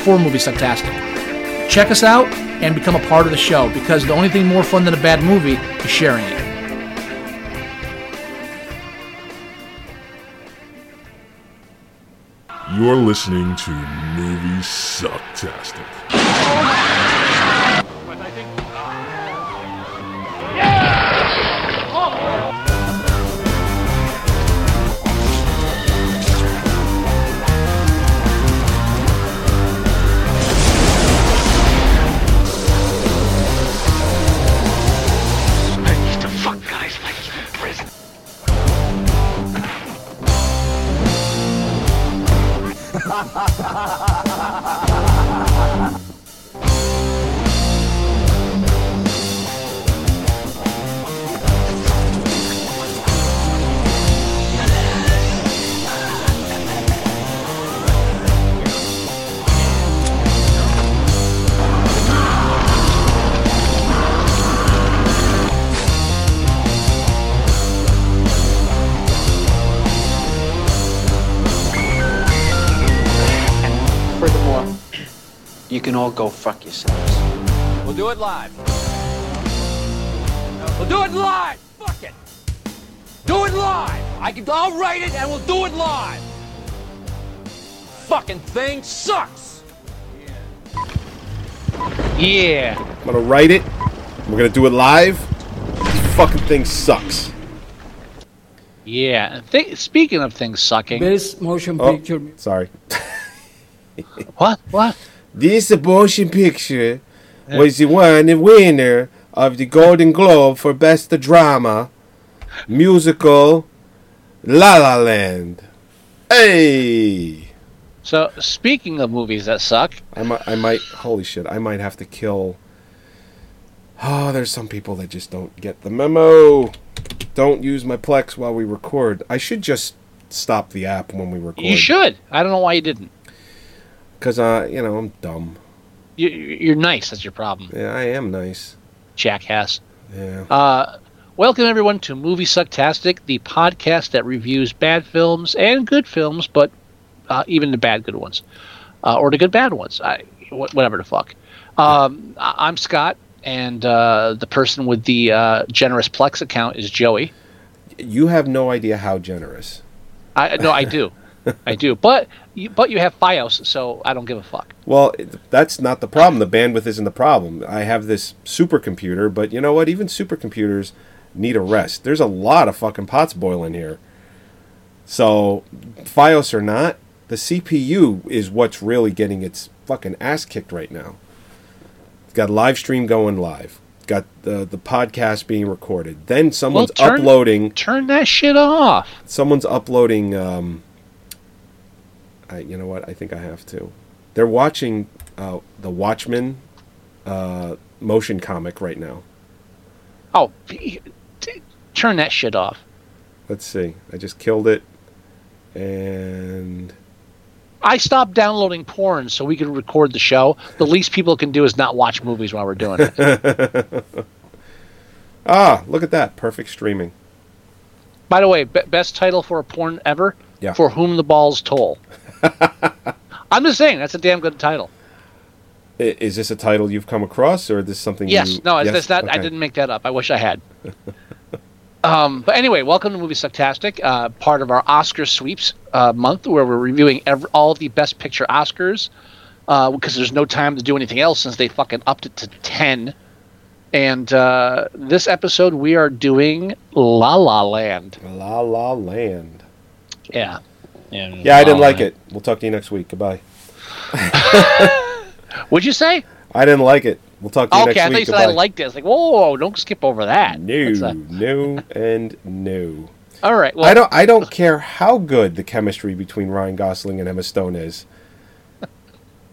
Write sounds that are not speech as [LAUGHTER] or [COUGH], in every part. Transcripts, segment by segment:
for Movie Sucktastic. Check us out and become a part of the show because the only thing more fun than a bad movie is sharing it. You're listening to Movie Sucktastic. You can all go fuck yourselves. We'll do it live. We'll do it live. Fuck it. Do it live. I can. I'll write it and we'll do it live. Fucking thing sucks. Yeah. I'm gonna write it. We're gonna do it live. This fucking thing sucks. Yeah. Th- speaking of things sucking. Best motion picture. Oh, picture. sorry. [LAUGHS] What? What? This motion picture was the one the winner of the Golden Globe for Best Drama Musical La La Land. Hey! So, speaking of movies that suck, I might, I might, holy shit, I might have to kill. Oh, there's some people that just don't get the memo. Don't use my Plex while we record. I should just stop the app when we record. you should. I don't know why you didn't. Because, uh, you know, I'm dumb. You, you're nice. That's your problem, Yeah, I am nice. jackass. Yeah. Uh, welcome everyone to Movie Sucktastic, the podcast that reviews bad films and good films, but uh, even the bad good ones, uh, or the good bad ones. I, wh- whatever the fuck. Um, I- I'm Scott, and uh, the person with the uh, generous Plex account is Joey. You have no idea how generous. I no, I do, [LAUGHS] I do, but you, but you have FiOS, so I don't give a fuck. Well, that's not the problem. The bandwidth isn't the problem. I have this supercomputer, but you know what? Even supercomputers need a rest. There's a lot of fucking pots boiling here. So, FiOS or not, the CPU is what's really getting its fucking ass kicked right now. It's got live stream going live. Got the the podcast being recorded. Then someone's Well, turn- uploading. Turn that shit off. Someone's uploading. Um, I, you know what? I think I have to. They're watching uh, the Watchmen uh, motion comic right now. Oh, turn that shit off. Let's see. I just killed it, and I stopped downloading porn so we could record the show. The least people can do is not watch movies while we're doing it. [LAUGHS] ah, look at that! Perfect streaming. By the way, be- best title for a porn ever? Yeah. For Whom the Balls Toll. [LAUGHS] I'm just saying, that's a damn good title. I- Is this a title you've come across, or is this something? Yes, you, no, yes? that's not. I Okay. didn't make that up. I wish I had. [LAUGHS] um, but anyway, welcome to Movie Sucktastic, uh, part of our Oscar sweeps uh, month, where we're reviewing ev all the Best Picture Oscars uh, because there's no time to do anything else since they fucking upped it to ten. And uh, this episode, we are doing La La Land. La La Land. Yeah. And Yeah, I didn't like uh, it. We'll talk to you next week. Goodbye. [LAUGHS] What'd you say? I didn't like it. We'll talk to you Okay, next I thought you week. said I liked it. I was like, whoa, don't skip over that. No, That's a- no, [LAUGHS] and no. all right. Well, I don't. I don't care how good the chemistry between Ryan Gosling and Emma Stone is.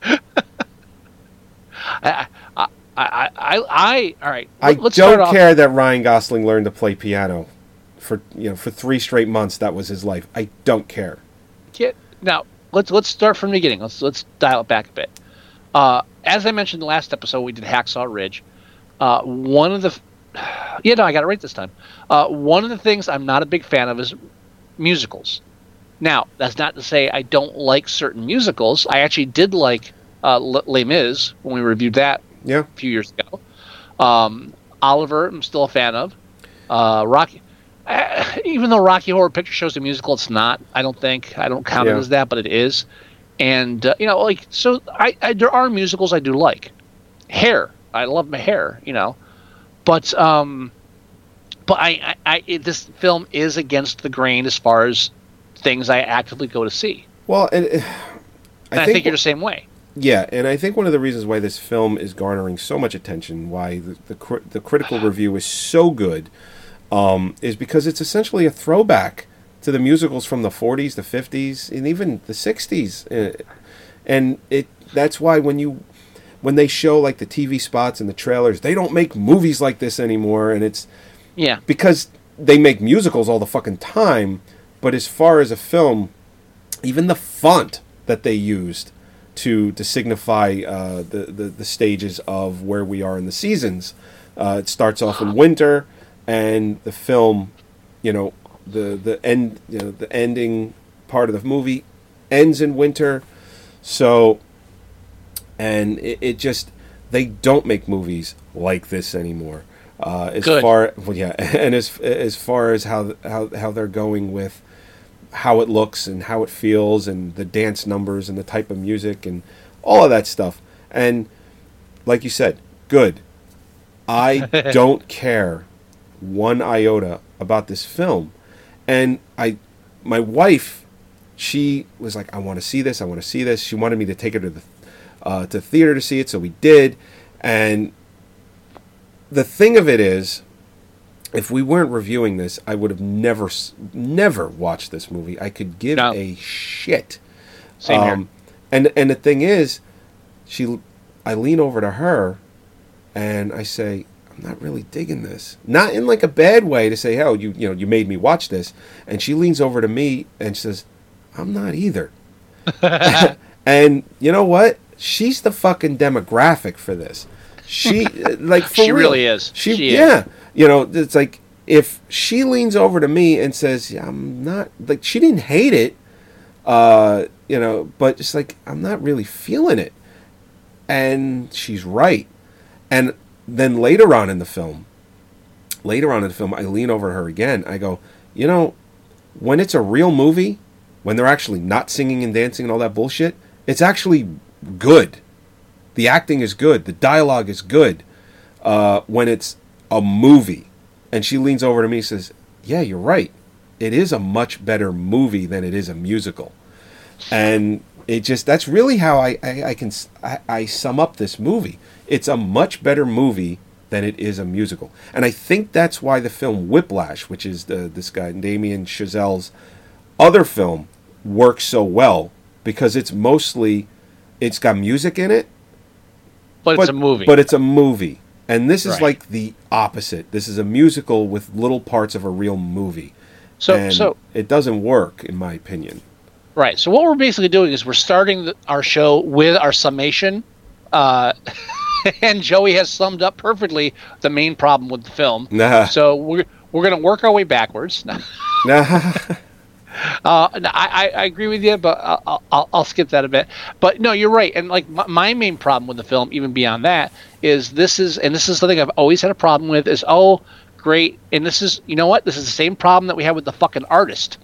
[LAUGHS] I, I, I, I, I, all right. I let's don't off- care that Ryan Gosling learned to play piano for you know for three straight months. That was his life. I don't care. Now let's let's start from the beginning. Let's let's dial it back a bit. Uh, as i mentioned in the last episode we did hacksaw ridge. Uh, one of the [SIGHS] yeah no i got it right this time. Uh, one of the things i'm not a big fan of is musicals. Now that's not to say i don't like certain musicals. I actually did like uh, les mis when we reviewed that Yeah. a few years ago. Um, oliver i'm still a fan of. Uh, rocky uh, even though Rocky Horror Picture Show is a musical, it's not. I don't think I don't count Yeah. it as that, but it is. And uh, you know, like so, I, I there are musicals I do like. Hair, I love my hair, you know, but um, but I, I, I this film is against the grain as far as things I actively go to see. Well, and, uh, And I, think, you're the same way. Yeah, and I think one of the reasons why this film is garnering so much attention, why the the, the critical [SIGHS] review is so good, um, is because it's essentially a throwback to the musicals from the 40s, the 50s, and even the 60s. Uh, And it that's why when you when they show like the TV spots and the trailers, they don't make movies like this anymore, and it's Yeah, because they make musicals all the fucking time. But as far as a film, even the font that they used to to signify uh, the, the the stages of where we are in the seasons, uh, it starts off in winter, and the film, you know, the the end, you know, the ending part of the movie ends in winter. So, and it, it just they don't make movies like this anymore. Uh, as Good. far well, yeah, [LAUGHS] and as as far as how how how they're going with how it looks and how it feels and the dance numbers and the type of music and all of that stuff. And like you said, good. I [LAUGHS] don't care one iota about this film. And I my wife she was like I want to see this, I want to see this. She wanted me to take her to the uh, to theater to see it, so we did. And the thing of it is if we weren't reviewing this, I would have never, never watched this movie. I could give No. a shit. same here. And and the thing is, she, I lean over to her, and I say, I'm not really digging this. Not in like a bad way to say, oh, you you know, you made me watch this. And she leans over to me and says, I'm not either. [LAUGHS] and you know what? She's the fucking demographic for this. She [LAUGHS] like for She real. really is. She, She is. yeah. You know, it's like if she leans over to me and says, yeah, "I'm not," like she didn't hate it, uh, you know, but it's like I'm not really feeling it, and she's right. And then later on in the film, later on in the film, I lean over her again. I go, you know, when it's a real movie, when they're actually not singing and dancing and all that bullshit, it's actually good. The acting is good. The dialogue is good. Uh, when it's a movie, and she leans over to me and says, "Yeah, you're right. It is a much better movie than it is a musical." And it just that's really how I I, I can I, I sum up this movie. It's a much better movie than it is a musical, and I think that's why the film Whiplash, which is the this guy Damien Chazelle's other film, works so well because it's mostly it's got music in it, but, it's a movie. but it's a movie. And this is Right. like the opposite. This is a musical with little parts of a real movie. so and so it doesn't work, in my opinion. Right. So what we're basically doing is we're starting the, our show with our summation, uh, [LAUGHS] and Joey has summed up perfectly the main problem with the film. Nah. So we're we're gonna work our way backwards. [LAUGHS] Nah. Uh, no, I, I agree with you, but I'll, I'll, I'll skip that a bit. But no, you're right. And like my, my main problem with the film, even beyond that, is this is and this is something I've always had a problem with. Is oh great, and this is you know what? This is the same problem that we had with the fucking artist.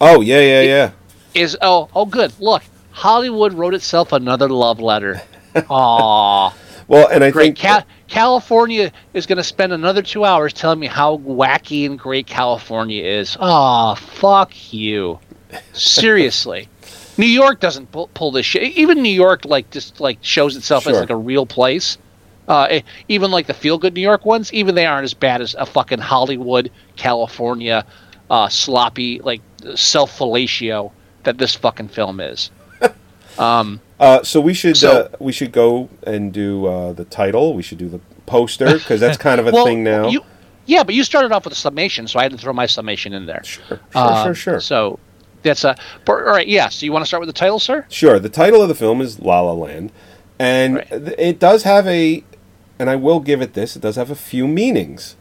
oh yeah, yeah, yeah. Is oh oh good. Look hollywood wrote itself another love letter. [LAUGHS] Aww. Well, and I great. think Ca- california is going to spend another two hours telling me how wacky and great california is. Aw, fuck you. Seriously. [LAUGHS] New york doesn't pull, pull this shit. Even new york like just like shows itself as like a real place. Uh, even like the feel good New York ones, even they aren't as bad as a fucking Hollywood, California, uh, sloppy like self fellatio that this fucking film is. [LAUGHS] Um, Uh, so we should So- uh, we should go and do uh, the title. We should do the poster because that's kind of a [LAUGHS] well, thing now. You, yeah, but you started off with a summation, so I had to throw my summation in there. Sure, sure, Um, sure, sure. So that's a. All right, yeah. So you want to start with the title, sir? Sure. The title of the film is La La Land, and Right. it does have a, and I will give it this. It does have a few meanings.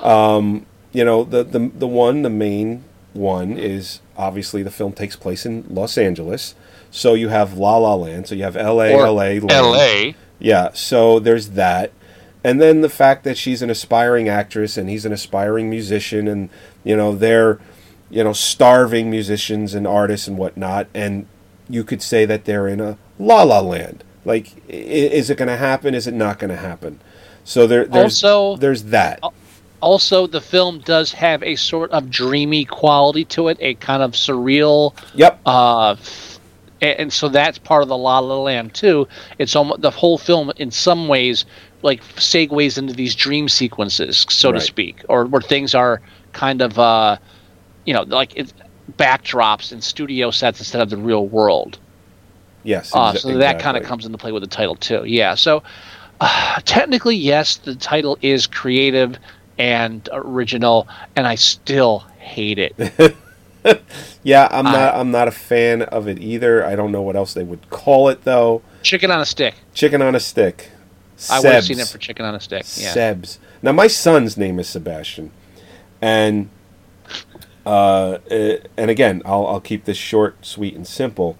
Um, you know, the the the one, the main one is obviously the film takes place in Los Angeles, so you have La La Land. So you have L.A. Or L.A. Land. L.A. Yeah, so there's that. And then the fact that she's an aspiring actress and he's an aspiring musician and you know, they're you know, starving musicians and artists and whatnot and you could say that they're in a la la land. Like is it going to happen? Is it not going to happen? So there there's Also- there's that. Also, the film does have a sort of dreamy quality to it, a kind of surreal. Yep. Uh, and, and so that's part of the La La Land too. It's almost the whole film in some ways like segues into these dream sequences, so to speak, or where things are kind of uh, you know like it, backdrops and studio sets instead of the real world. yes. Uh, so that kind of comes into play with the title too. Yeah. So uh, technically, yes, the title is creative and original, and I still hate it. [LAUGHS] Yeah, I'm I- not I'm not a fan of it either. I don't know what else they would call it though. Chicken on a stick. Chicken on a stick. I would have seen it for chicken on a stick. Yeah. Sebs. Now my son's name is Sebastian, and uh, eh, and again, I'll I'll keep this short, sweet, and simple.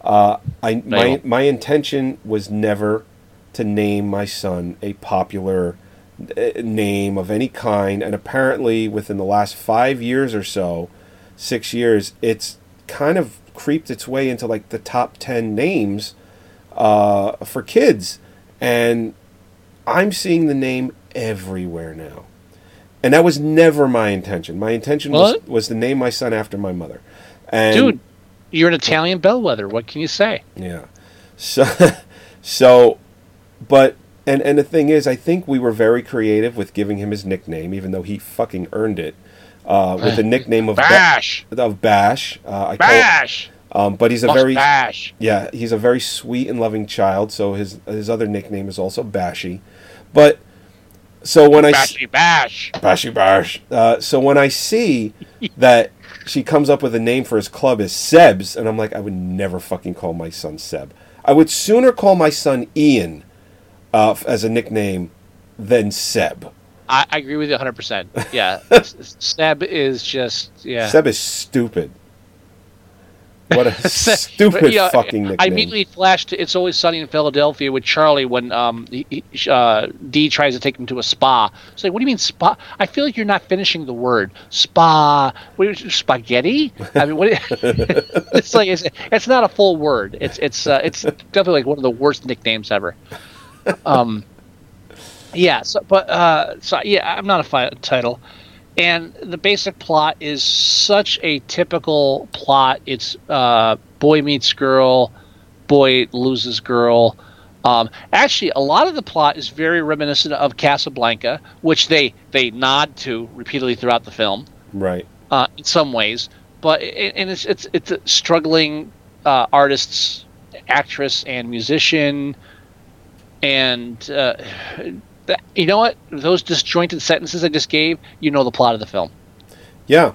Uh, I my my intention was never to name my son a popular name of any kind, and apparently within the last five years or so, six years, it's kind of creeped its way into like the top ten names uh, for kids, and I'm seeing the name everywhere now. And that was never my intention. My intention was, was to name my son after my mother. And Dude, you're an Italian bellwether. What can you say? yeah. So [LAUGHS] so but and and the thing is I think we were very creative with giving him his nickname even though he fucking earned it. Uh, with the [LAUGHS] nickname of Ba- Bash. of Bash. Uh, I Bash. Call, um, but he's a very bash. Yeah, he's a very sweet and loving child. So his his other nickname is also Bashy. But so when I Bashy bash. Bashy Bash, uh, so when I see [LAUGHS] that she comes up with a name for his club is Sebs, and I'm like, I would never fucking call my son Seb. I would sooner call my son Ian uh, as a nickname than Seb. I, I agree with you 100%. [LAUGHS] Yeah. Seb is just, yeah. Seb is stupid. What a [LAUGHS] stupid Yeah, fucking nickname. I immediately flashed to "It's Always Sunny in Philadelphia" with Charlie when um he, he- uh, Dee tries to take him to a spa. It's like, what do you mean spa? I feel like you're not finishing the word spa. What spaghetti? I mean, what? [LAUGHS] it's like it's, it's not a full word. It's it's uh, it's definitely like one of the worst nicknames ever. Um, yeah. So, but uh, so yeah, I'm not a the title. And the basic plot is such a typical plot. It's uh, boy meets girl, boy loses girl. Um, actually, a lot of the plot is very reminiscent of Casablanca, which they they nod to repeatedly throughout the film right. uh, in some ways. But and it's it's it's a struggling uh, artists, actress, and musician, and uh, that, you know what? Those disjointed sentences I just gave, you know the plot of the film. Yeah.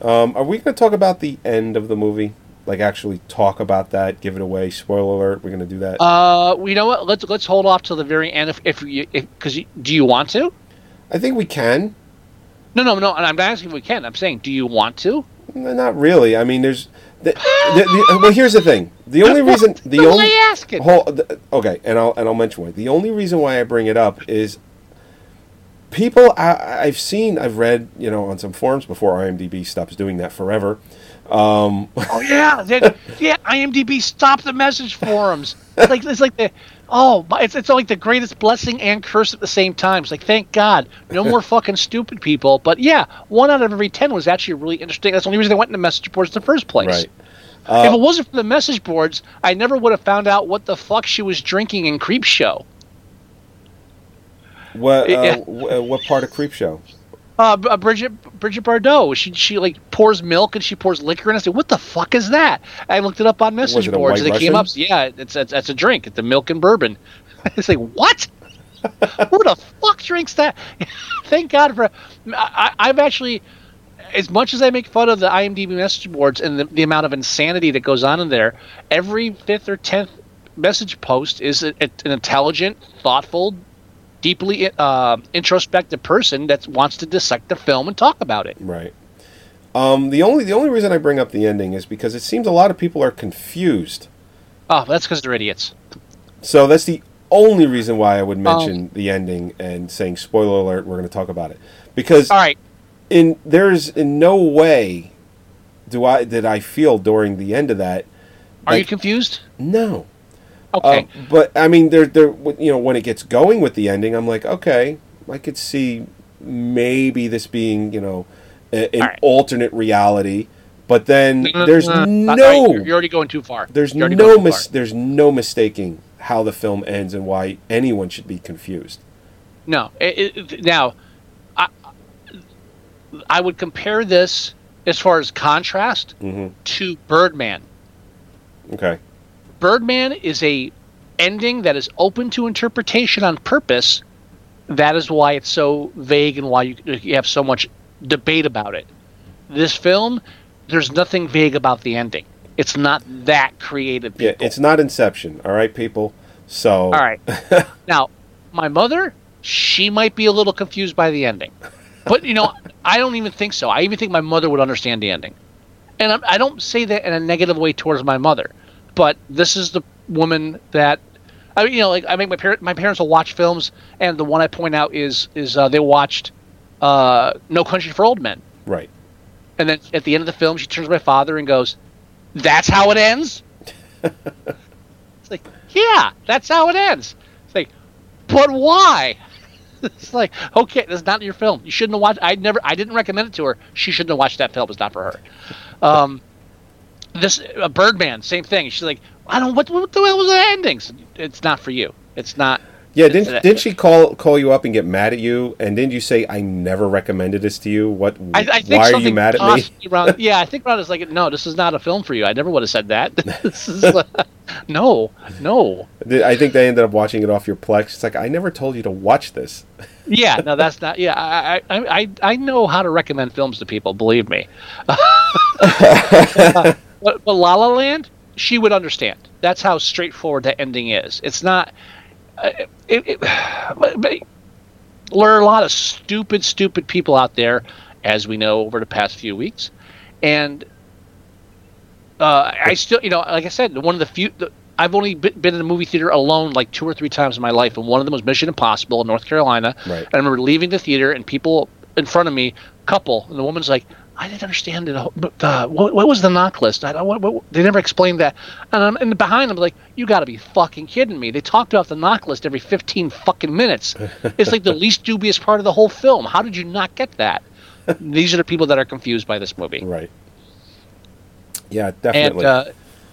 Um, are we going to talk about the end of the movie? Like actually talk about that, give it away. Spoiler alert. We're going to do that. Uh, you know what? Let's let's hold off till the very end if if you because do you want to? I think we can. No, no, no. And I'm not asking if we can. I'm saying, do you want to? Not really. I mean, there's. The, the, the, well, here's the thing. The only reason the only asking? Whole, the, okay, and I'll and I'll mention why. The only reason why I bring it up is people I, I've seen, I've read, you know, on some forums before IMDb stops doing that forever. Um, Oh yeah, they- [LAUGHS] yeah. IMDb stop the message forums. [LAUGHS] It's like it's like the oh, it's it's like the greatest blessing and curse at the same time. It's like thank God, no more [LAUGHS] fucking stupid people. But yeah, one out of every ten was actually really interesting. That's the only reason they went into message boards in the first place. right. if it wasn't for the message boards, I never would have found out what the fuck she was drinking in Creep Show. What [LAUGHS] uh, Yeah. wh- what part of Creep Show? Uh, uh, Bridget Bridget Bardot. She she like pours milk and she pours liquor in. it. I said, "What the fuck is that?" I looked it up on message boards. And it came up. Yeah, it's it's a drink. It's a milk and bourbon. [LAUGHS] It's like what? [LAUGHS] Who the fuck drinks that? [LAUGHS] Thank God for. I, I- I've actually, as much as I make fun of the IMDb message boards and the, the amount of insanity that goes on in there, every fifth or tenth message post is a, a- an intelligent, thoughtful, deeply uh, introspective person that wants to dissect the film and talk about it. Right. Um, the only the only reason I bring up the ending is because it seems a lot of people are confused. Oh, that's because they're idiots. So that's the only reason why I would mention the ending and saying spoiler alert. We're going to talk about it because All right. in there's in no way do I did I feel during the end of that. Are you confused? No. Okay. Um, but I mean, there, there, you know, when it gets going with the ending, I'm like, okay, I could see maybe this being, you know, a, an right. alternate reality. But then No, there's no, no, no, you're, you're already going too far. there's no mis- far. there's no mistaking how the film ends and why anyone should be confused. No. It, it, now, I, I would compare this as far as contrast Mhm. to Birdman. Okay. Birdman is a ending that is open to interpretation on purpose. That is why it's so vague and why you, you have so much debate about it. This film, there's nothing vague about the ending. It's not that creative. Yeah, it's not Inception. All right, people. So All right. [LAUGHS] now, my mother, she might be a little confused by the ending, but you know, I don't even think so. I even think my mother would understand the ending, and I, I don't say that in a negative way towards my mother. But this is the woman that, I mean, you know, like I mean, my parent, my parents will watch films, and the one I point out is is uh, they watched uh, No Country for Old Men, right. and then at the end of the film, she turns to my father and goes, "That's how it ends." [LAUGHS] it's like, yeah, that's how it ends. It's like, but why? [LAUGHS] it's like, okay, that's not your film. You shouldn't have watched. I never, I didn't recommend it to her. She shouldn't have watched that film. It's not for her. Um, this uh, Birdman, same thing. She's like, I don't. What, what the hell was the endings? It's not for you. It's not. Yeah, it's- didn't didn't she call call you up and get mad at you? And didn't you say I never recommended this to you? What? I, I why are you mad at me? Around, yeah, I think around is like, no, this is not a film for you. I never would have said that. [LAUGHS] this is, uh, no, no. I think they ended up watching it off your Plex. It's like I never told you to watch this. Yeah, no, that's not. Yeah, I, I, I, I know how to recommend films to people. Believe me. [LAUGHS] [LAUGHS] but, but La La Land, she would understand. That's how straightforward the ending is. It's not. Uh, it, it, [SIGHS] but, but there are a lot of stupid, stupid people out there, as we know over the past few weeks, and uh, I still, you know, like I said, one of the few. The, I've only been been in a movie theater alone like two or three times in my life, and one of them was Mission Impossible in North Carolina. Right. And I remember leaving the theater, and people in front of me, couple, and the woman's like, "I didn't understand it. But uh, what, what was the NOC list? I. What, what, they never explained that." And I'm and behind them, like, "You got to be fucking kidding me!" They talked about the NOC list every 15 fucking minutes. [LAUGHS] it's like the least dubious part of the whole film. How did you not get that? These are the people that are confused by this movie. Right. Yeah, And definitely. uh,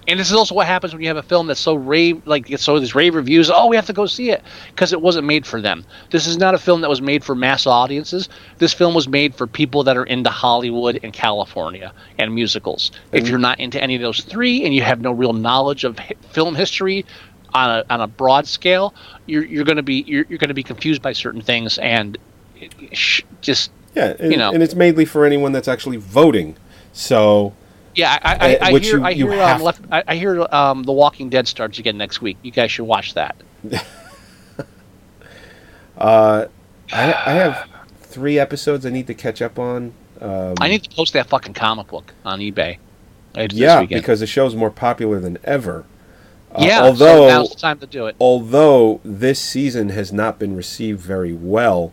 and this is also what happens when you have a film that's so rave like gets so these rave reviews. Oh, we have to go see it because it wasn't made for them. This is not a film that was made for mass audiences. This film was made for people that are into Hollywood and California and musicals. If mm-hmm. you're not into any of those three and you have no real knowledge of hi- film history on a on a broad scale, you're you're going to be you're, you're going to be confused by certain things and it- it sh- just yeah, and, you know. and it's mainly for anyone that's actually voting. So Yeah, I, I, Uh, I hear. you- I hear. Um, left, I, I hear. Um, The Walking Dead starts again next week. You guys should watch that. [LAUGHS] I, I have three episodes I need to catch up on. Um, I need to post that fucking comic book on eBay. this yeah, because the show's more popular than ever. Uh, yeah. although so now's the time to do it. although this season has not been received very well,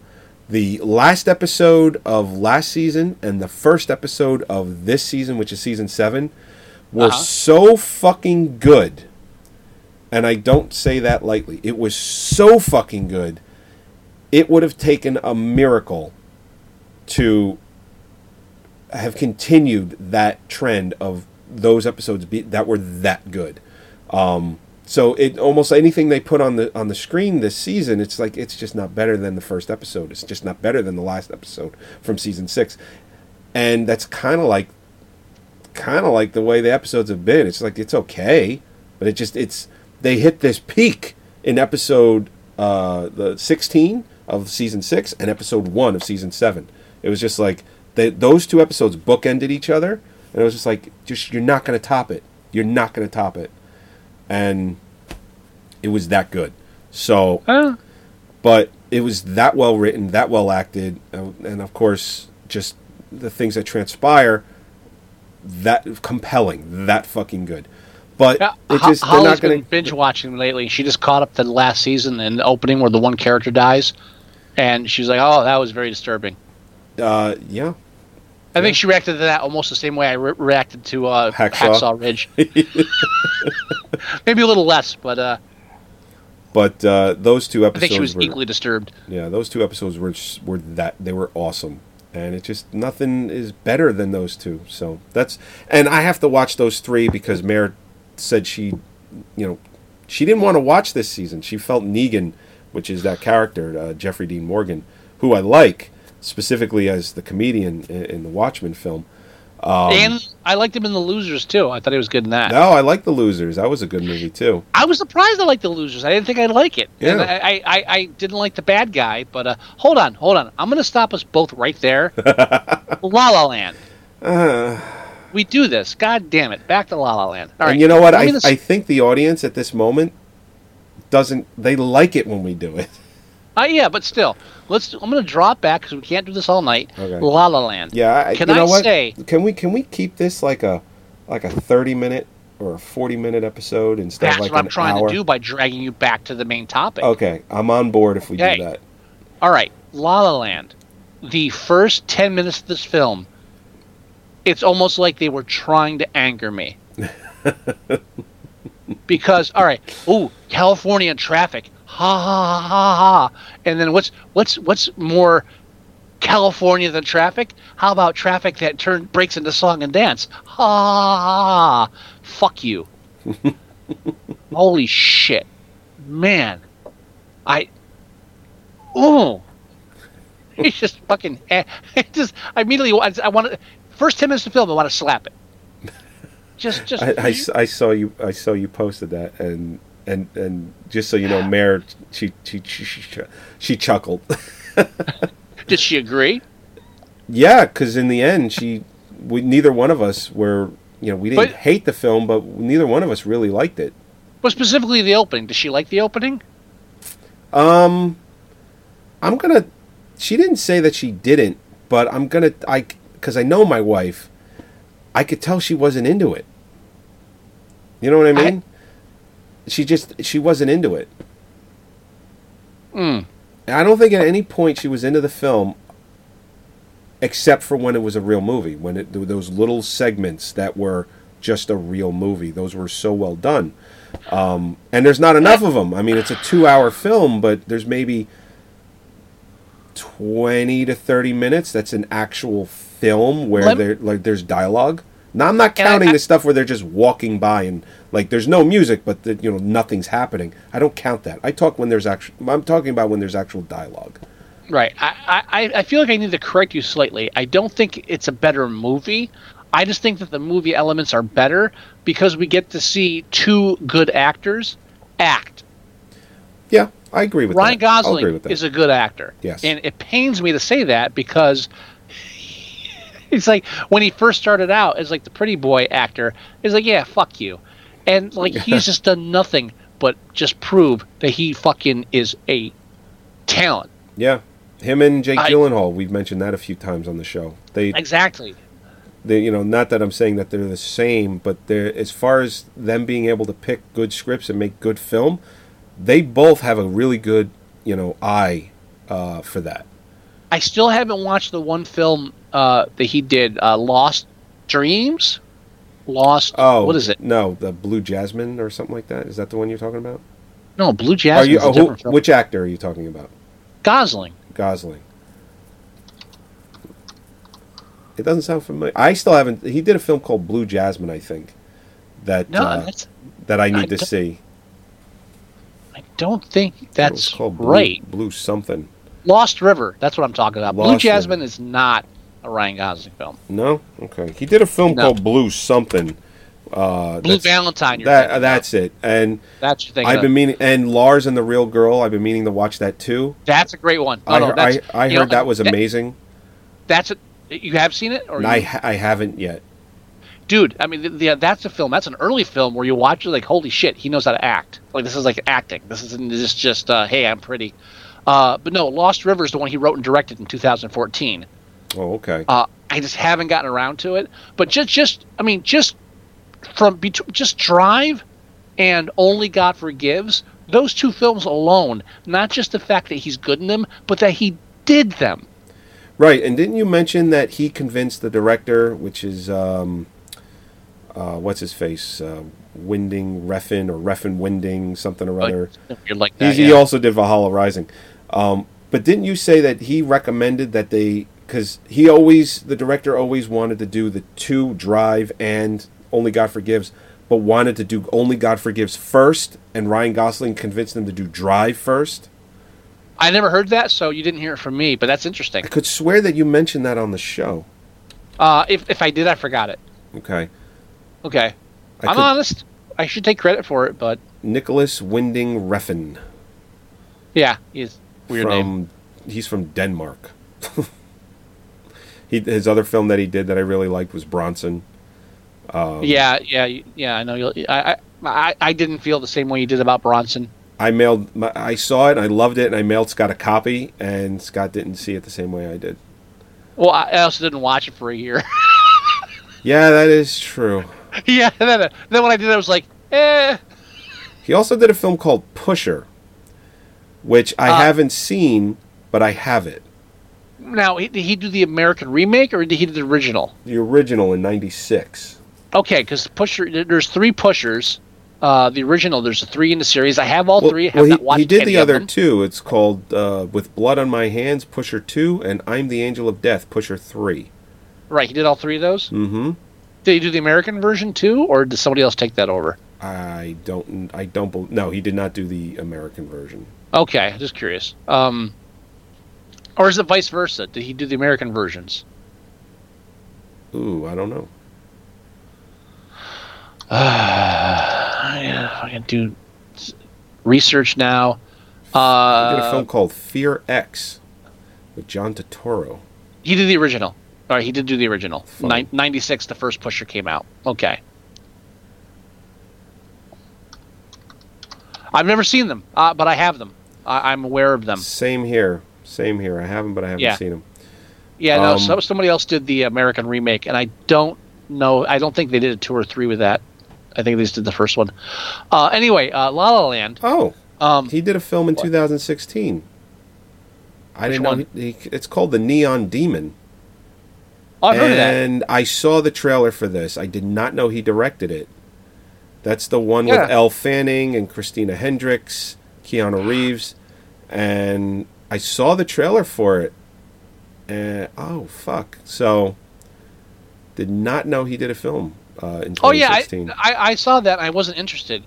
the last episode of last season and the first episode of this season, which is season seven, were Uh-huh. so fucking good. And I don't say that lightly. It was so fucking good. It would have taken a miracle to have continued that trend of those episodes be, that were that good. Um, so it almost anything they put on the on the screen this season, it's like it's just not better than the first episode. It's just not better than the last episode from season six, and that's kind of like kind of like the way the episodes have been. It's like it's okay, but it just it's they hit this peak in episode uh, the sixteen of season six and episode one of season seven. It was just like they, those two episodes bookended each other, and it was just like just you're not going to top it. You're not going to top it, and it was that good. So, Huh? but it was that well written, that well acted, uh, and of course, just the things that transpire, that compelling, that fucking good. But Yeah, it just they're Holly's not going been binge watching lately. She just caught up to the last season and the opening where the one character dies, and she's like, "Oh, that was very disturbing." Uh, yeah, I think she reacted to that almost the same way I re- reacted to uh, Hacksaw. Hacksaw. Ridge. [LAUGHS] Maybe a little less, but uh, but uh, those two episodes. I think she was were equally disturbed. yeah, those two episodes were were that they were awesome, and it just nothing is better than those two. So that's and I have to watch those three because Mare said she, you know, she didn't want to watch this season. She felt Negan, which is that character uh, Jeffrey Dean Morgan, who I like specifically as the comedian in, in the Watchmen film. Um, and I liked him in The Losers too. I thought he was good in that. No, I like The Losers. That was a good movie too. I was surprised I liked The Losers. I didn't think I'd like it. And Yeah. I, I, I, I didn't like the bad guy, but uh, hold on, hold on. I'm going to stop us both right there. [LAUGHS] La La Land. we do this. God damn it. Back to La La Land. All right. and you know what? I, I think the audience at this moment doesn't. They like it when we do it. Uh, yeah, but still, let's. I'm going to drop back because we can't do this all night. Okay. La La Land. Yeah, I, Can I what? say- Can we can we keep this like a like a thirty minute or a forty minute episode instead That's of like what I'm trying hour? to do by dragging you back to the main topic. Okay, I'm on board if we Okay. do that. All right, La La Land. The first 10 minutes of this film, it's almost like they were trying to anger me. [LAUGHS] because, all right, ooh, California traffic. Ha ha ha ha ha. And then what's what's what's more California than traffic? How about traffic that turn breaks into song and dance? Ha ha ha. ha. Fuck you. [LAUGHS] Holy shit. Man. I Oh, [LAUGHS] it's just fucking. eh, [LAUGHS] It just I immediately I, I want to. First ten minutes of film, I want to slap it. Just, just. i i saw you I saw you posted that and and and just so you know, Mare she she she, she, she chuckled. [LAUGHS] did she agree? yeah, because in the end, she we neither one of us were you know we didn't But- hate the film, but neither one of us really liked it. But specifically the opening. Does she like the opening? Um, I'm gonna. She didn't say that she didn't, but I'm gonna. I because I know my wife. I could tell she wasn't into it. You know what I mean? She just she wasn't into it. Mm. I don't think at any point she was into the film, except for when it was a real movie. When it those little segments that were just a real movie. Those were so well done. Um, and there's not enough of them. I mean, it's a two-hour film, but there's maybe twenty to thirty minutes. That's an actual film where there like there's dialogue. Now I'm not And counting I- the stuff where they're just walking by and like there's no music, but the, you know nothing's happening. I don't count that. I talk when there's actual. I'm talking about when there's actual dialogue. Right. I, I, I feel like I need to correct you slightly. I don't think it's a better movie. I just think that the movie elements are better because we get to see two good actors act. Yeah, I agree with Ryan that. I'll agree Gosling with that. is a good actor. Yes. And it pains me to say that because it's like when he first started out as like the pretty boy actor, it's like, yeah, fuck you. And like [LAUGHS] he's just done nothing but just prove that he fucking is a talent. yeah, him and Jake I- Gyllenhaal. We've mentioned that a few times on the show. They, Exactly. they, you know, not that I'm saying that they're the same, but they're as far as them being able to pick good scripts and make good film, they both have a really good, you know, eye uh, for that. I still haven't watched the one film uh, that he did, uh, Lost Dreams. Lost. Oh, what is it? No, the Blue Jasmine or something like that. Is that the one you're talking about? No, Blue Jasmine. you? is a oh, who, which actor are you talking about? Gosling. Gosling. It doesn't sound familiar. I still haven't. He did a film called Blue Jasmine, I think. That No, uh, that's that I I need to see. I don't think that's called Blue, right. Blue something. Lost River. That's what I'm talking about. Blue Jasmine River. is not a Ryan Gosling film. No, okay. He did a film No. called Blue something. Uh, Blue Valentine. That that's it. And that's your thing. I've been meaning, and Lars and the Real Girl. I've been meaning to watch that too. That's a great one. No, I, no, I, I heard know, that was amazing. That's a. You have seen it, or you- I I haven't yet. dude? I mean, the, the, that's a film. That's an early film where you watch it like, holy shit, he knows how to act. Like this is like acting. This isn't just just uh, hey, I'm pretty. Uh, but no, Lost River is the one he wrote and directed in 2014. Oh, okay. Uh, I just haven't gotten around to it. But just, just, I mean, just from bet- just Drive and Only God Forgives. Those two films alone, not just the fact that he's good in them, but that he did them. Right, and didn't you mention that he convinced the director, which is um, uh, what's his face, uh, Winding Refn or Refn Winding something or other. You're like that. He's, He yeah. also did Valhalla Rising. Um, but didn't you say that he recommended that they because he always the director always wanted to do the two Drive and Only God Forgives, but wanted to do Only God Forgives first, and Ryan Gosling convinced him to do Drive first. I never heard that, so you didn't hear it from me. But that's interesting. I could swear that you mentioned that on the show. Uh, if if I did, I forgot it. Okay, Okay, I I'm could- honest. I should take credit for it, but Nicolas Winding Refn yeah, he's weird from name. he's from Denmark. [LAUGHS] he his other film that he did that I really liked was Bronson. Um, Yeah, yeah, yeah. I know. You'll, I, I I I didn't feel the same way you did about Bronson. I mailed. My, I saw it. I loved it, and I mailed Scott a copy, and Scott didn't see it the same way I did. Well, I also didn't watch it for a year. [LAUGHS] Yeah, that is true. yeah, then, then when I did, it, I was like, eh. He also did a film called Pusher, which I Uh, haven't seen, but I have it. Now, did he do the American remake or did he do the original? The original in '96. Okay, because Pusher, there's three Pushers. Uh, the original, there's three in the series. I have all Well, three. I have well, he, not watched he did the other two. It's called uh, "With Blood on My Hands," Pusher Two, and "I'm the Angel of Death," Pusher Three. Right, he did all three of those. Mm-hmm. Did he do the American version too, or did somebody else take that over? I don't. I don't. no, he did not do the American version. Okay, just curious. Um, or is it vice versa? Did he do the American versions? Ooh, I don't know. [SIGHS] yeah, I can do research now. He did a Uh, film called Fear X with John Turturro. he did the original. All right, he did do the original. Nin- 96, the first pusher came out. Okay. I've never seen them, uh, but I have them. I- I'm aware of them. Same here. Same here. I haven't, but I haven't Yeah. seen them. Yeah, no, Um, so, somebody else did the American remake, and I don't know. I don't think they did a two or three with that. I think they just did the first one. Uh, anyway, uh, La La Land. Oh, Um, he did a film in 2016. I Which didn't one? know. He, he, it's called The Neon Demon. oh, I've heard of that. and I saw the trailer for this. I did not know he directed it. That's the one Yeah. with Elle Fanning and Christina Hendricks, Keanu Reeves, and I saw the trailer for it. And oh fuck! So did not know he did a film uh, in Oh yeah, I, 2016. I, I saw that. I wasn't interested.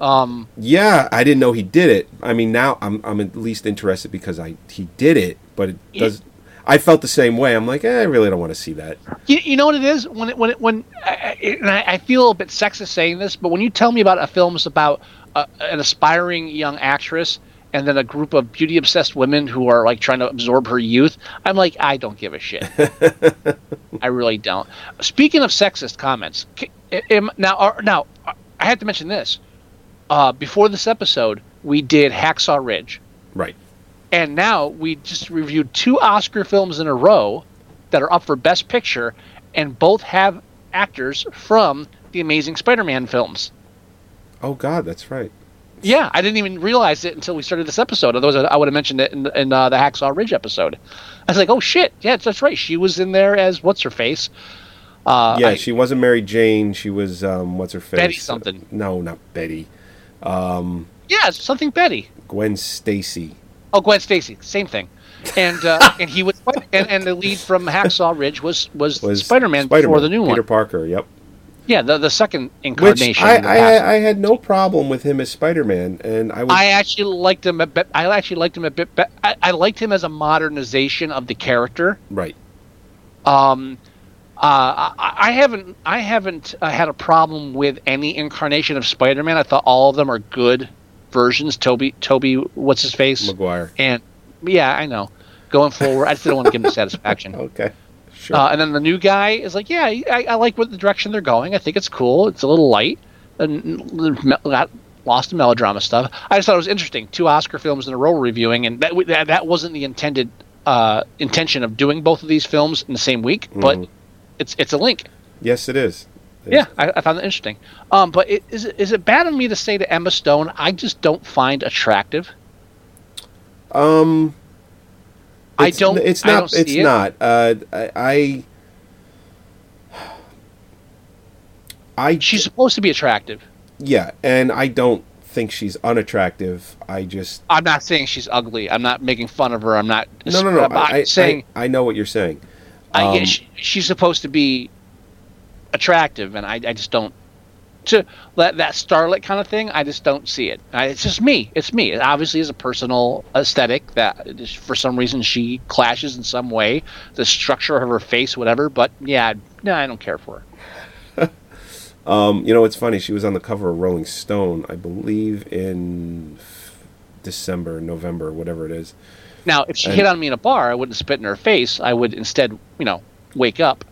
Um, yeah, I didn't know he did it. I mean, now I'm I'm at least interested because I he did it, but it does. I felt the same way. I'm like, eh, I really don't want to see that. You, you know what it is when it, when it, when I, I- and I, I feel a bit sexist saying this, but when you tell me about a film is about a, an aspiring young actress and then a group of beauty obsessed women who are like trying to absorb her youth, I'm like, I don't give a shit. [LAUGHS] I really don't. Speaking of sexist comments, am, now are, now I have to mention this. Uh, before this episode, we did Hacksaw Ridge. Right. And now we just reviewed two Oscar films in a row that are up for Best Picture, and both have actors from the Amazing Spider-Man films. Oh God, that's right. Yeah, I didn't even realize it until we started this episode. Otherwise, I would have mentioned it in, in uh, the Hacksaw Ridge episode. I was like, "Oh shit, yeah, that's right. She was in there as what's her face." Uh, yeah, I- she wasn't Mary Jane. She was um, what's her face? Betty something. No, not Betty. yeah, something Betty. Gwen Stacy. Oh, Gwen Stacy, same thing. And uh, [LAUGHS] and he was and, and the lead from Hacksaw Ridge was was, Was Spider-Man, Spider-Man, before the new Peter one. Peter Parker. Yep. Yeah, the the second Which incarnation. I, in the past. I, I had no problem with him as Spider-Man, and I was I actually liked him a bit. I actually liked him a bit. Be- I, I liked him as a modernization of the character. right. Um, uh, I, I haven't. I haven't uh, had a problem with any incarnation of Spider-Man. I thought all of them are good versions. Tobey, Tobey, what's his face? Maguire. And yeah, I know. Going forward, I still don't want to give him [LAUGHS] satisfaction. Okay. Sure. Uh, and then the new guy is like, yeah, I, I like what the direction they're going. I think it's cool. It's a little light and got lost in melodrama stuff. I just thought it was interesting. Two Oscar films in a row reviewing, and that that, that wasn't the intended uh, intention of doing both of these films in the same week, but it's it's a link. yes, it is. Yeah, I, I found that interesting. Um, but it, is it, is it bad of me to say to Emma Stone I just don't find attractive? Um. I don't- It's not. don't it's it. not. Uh, I. I I She's supposed to be attractive. yeah, and I don't think she's unattractive. I just I'm not saying she's ugly. I'm not making fun of her. I'm not. no, no, no. I'm I, I, saying I, I know what you're saying. I, Um, she, she's supposed to be attractive, and I, I just don't. To that that starlet kind of thing, I just don't see it. I, it's just me. It's me. It obviously is a personal aesthetic that for some reason she clashes in some way, the structure of her face, whatever. But yeah, no, I don't care for her. [LAUGHS] Um, you know, it's funny. She was on the cover of Rolling Stone, I believe, in December, November, whatever it is. Now, if she And- hit on me in a bar, I wouldn't spit in her face. I would instead, you know, wake up.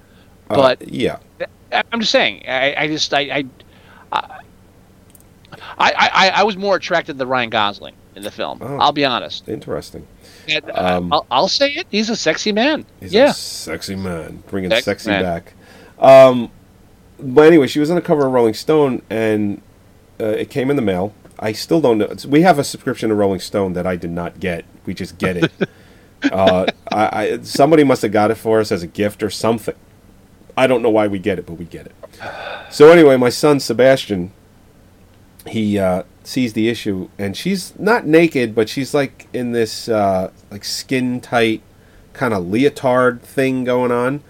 Uh, But yeah, I- I'm just saying. I, I just I I, I I I was more attracted to Ryan Gosling in the film. Oh. I'll be honest. interesting. And, uh, Um, I'll, I'll say it. He's a sexy man. He's yeah. a sexy man, bringing Sex sexy man. back. Um, but anyway, she was on the cover of Rolling Stone, and uh, it came in the mail. I still don't know. We have a subscription to Rolling Stone that I did not get. We just get it. [LAUGHS] uh, I, I, somebody must have got it for us as a gift or something. I don't know why we get it, but we get it. So anyway, my son Sebastian, he uh, sees the issue, and she's not naked, but she's like in this uh, like skin tight kind of leotard thing going on,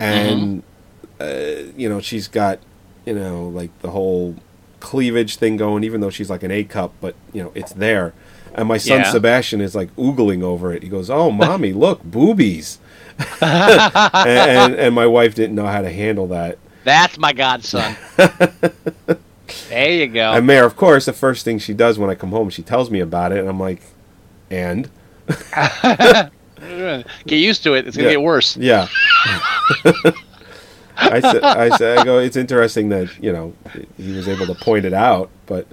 and uh, you know she's got you know like the whole cleavage thing going, even though she's like an A cup, but you know it's there. And my son Yeah. Sebastian is like oogling over it. He goes, "Oh, mommy, look, boobies." [LAUGHS] and, and and my wife didn't know how to handle that. That's my godson. [LAUGHS] there you go. And Mare, of course, the first thing she does when I come home, she tells me about it, and I'm like, "And [LAUGHS] Get used to it. It's gonna Yeah. get worse. yeah." I said, I said, I go. It's interesting that you know he was able to point it out, but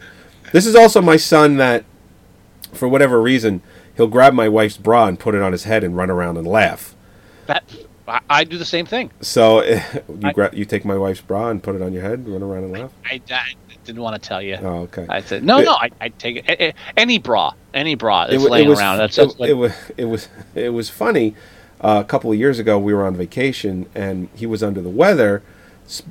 this is also my son that, for whatever reason, he'll grab my wife's bra and put it on his head and run around and laugh. That I, I do the same thing. So [LAUGHS] you I- gra- you take my wife's bra and put it on your head, and run around and laugh. I, I didn't want to tell you. Oh, okay. I said no, It- no. I, I take it. a- Any bra, any bra that's laying was, around. That's, it, that's what, it was it was it was funny. Uh, a couple of years ago, we were on vacation and he was under the weather,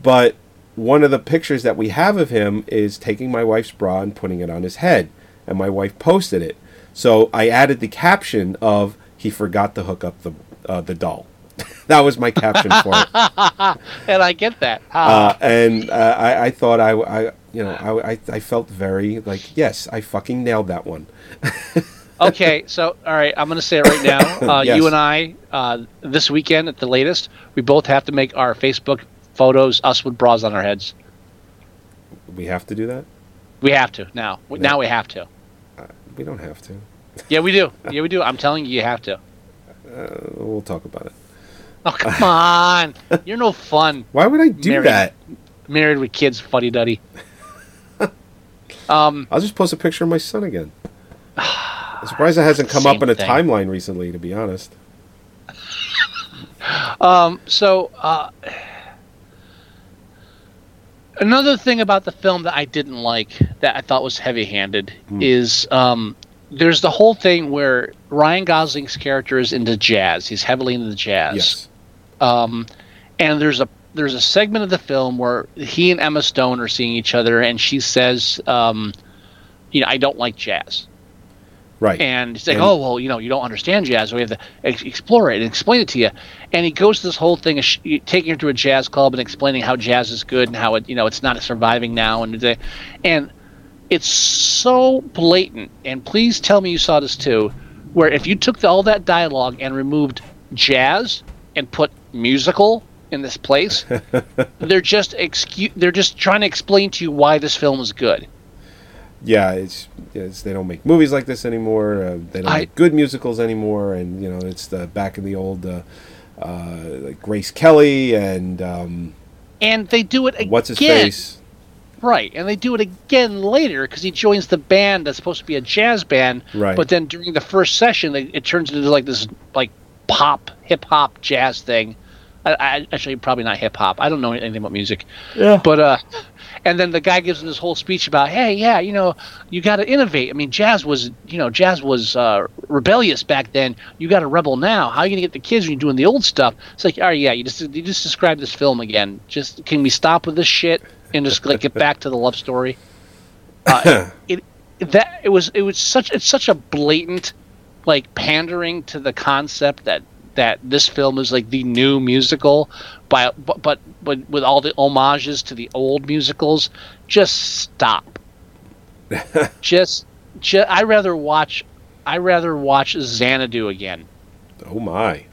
but one of the pictures that we have of him is taking my wife's bra and putting it on his head, and my wife posted it. So I added the caption of "He forgot to hook up the uh, the doll." [LAUGHS] that was my caption for it. [LAUGHS] and I get that. Ah. uh, and uh, I, I thought I, I you know I, I, I felt very like yes I fucking nailed that one. [LAUGHS] okay, so all right, I'm going to say it right now. [COUGHS] Uh, Yes. You and I, uh, this weekend at the latest, we both have to make our Facebook photos us with bras on our heads. We have to do that. We have to now. Now we have to. We don't have to. Yeah, we do. Yeah, we do. I'm telling you, you have to. Uh, we'll talk about it. Oh come on! [LAUGHS] You're no fun. Why would I do Married. that? Married with kids, fuddy duddy. [LAUGHS] Um, I'll just post a picture of my son again. [SIGHS] I'm surprised it hasn't come up in a thing. timeline recently, to be honest. [LAUGHS] um, so uh, another thing about the film that I didn't like, that I thought was heavy-handed, Hmm. is um, there's the whole thing where Ryan Gosling's character is into jazz. He's heavily into jazz. Yes. um, and there's a there's a segment of the film where he and Emma Stone are seeing each other, and she says, um, "You know, I don't like jazz." Right. And he's like, And- "Oh, well, you know, you don't understand jazz. We have to ex- explore it and explain it to you." And he goes to this whole thing of sh- taking her to a jazz club and explaining how jazz is good and how it, you know, it's not surviving now. And and it's so blatant. And please tell me you saw this too, where if you took all that dialogue and removed jazz and put musical in this place, [LAUGHS] they're just excu- they're just trying to explain to you why this film is good. yeah, it's, it's they don't make movies like this anymore. Uh, they don't I- make good musicals anymore, and you know it's the back in the old uh, uh, like Grace Kelly and um, And they do it again. what's his face. Right, and they do it again later because he joins the band that's supposed to be a jazz band. Right. But then during the first session, they, it turns into like this like pop, hip hop, jazz thing. I, I actually probably not hip hop. I don't know anything about music. Yeah. But uh, and then the guy gives him this whole speech about, hey, yeah, you know, you got to innovate. I mean, jazz was, you know, jazz was uh, rebellious back then. You got to rebel now. How are you gonna get the kids when you're doing the old stuff? It's like, all right, yeah, you just you just described this film again. Just can we stop with this shit and just like get back to the love story? [LAUGHS] Uh, it that it was it was such it's such a blatant like pandering to the concept that that this film is like the new musical by but but, but with all the homages to the old musicals just stop [LAUGHS] just, just i rather watch i rather watch xanadu again Oh my!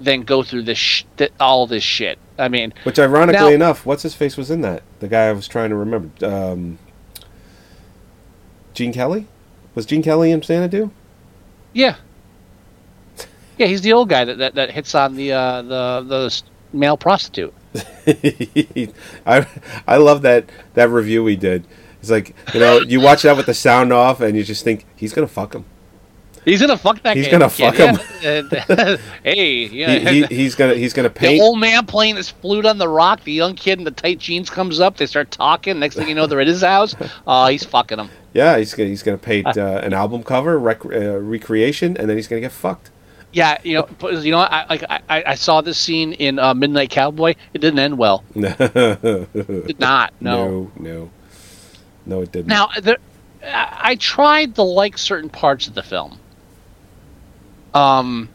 Than go through this sh- th- all this shit i mean Which, ironically Now- enough, what's his face was in that? The guy I was trying to remember. Um, Gene Kelly was Gene Kelly in Xanadu? yeah yeah he's the old guy that that, that hits on the uh the the male prostitute [LAUGHS] I I love that that review we did. It's like you know you watch that with the sound off and you just think he's gonna fuck him. He's gonna fuck that He's gonna fuck him. [LAUGHS] [LAUGHS] hey yeah He, he, he's gonna he's gonna paint. The old man playing his flute on the rock. The young kid in the tight jeans comes up. They start talking. Next thing you know, they're at his house. [LAUGHS] Oh, he's fucking him. Yeah, he's gonna he's gonna paint uh, an album cover rec- uh, recreation and then he's gonna get fucked. Yeah, you know, you know, I like I, I saw this scene in uh, Midnight Cowboy. It didn't end well. It did not. No. no, no, no, it didn't. Now, there, I, I tried to like certain parts of the film. Um.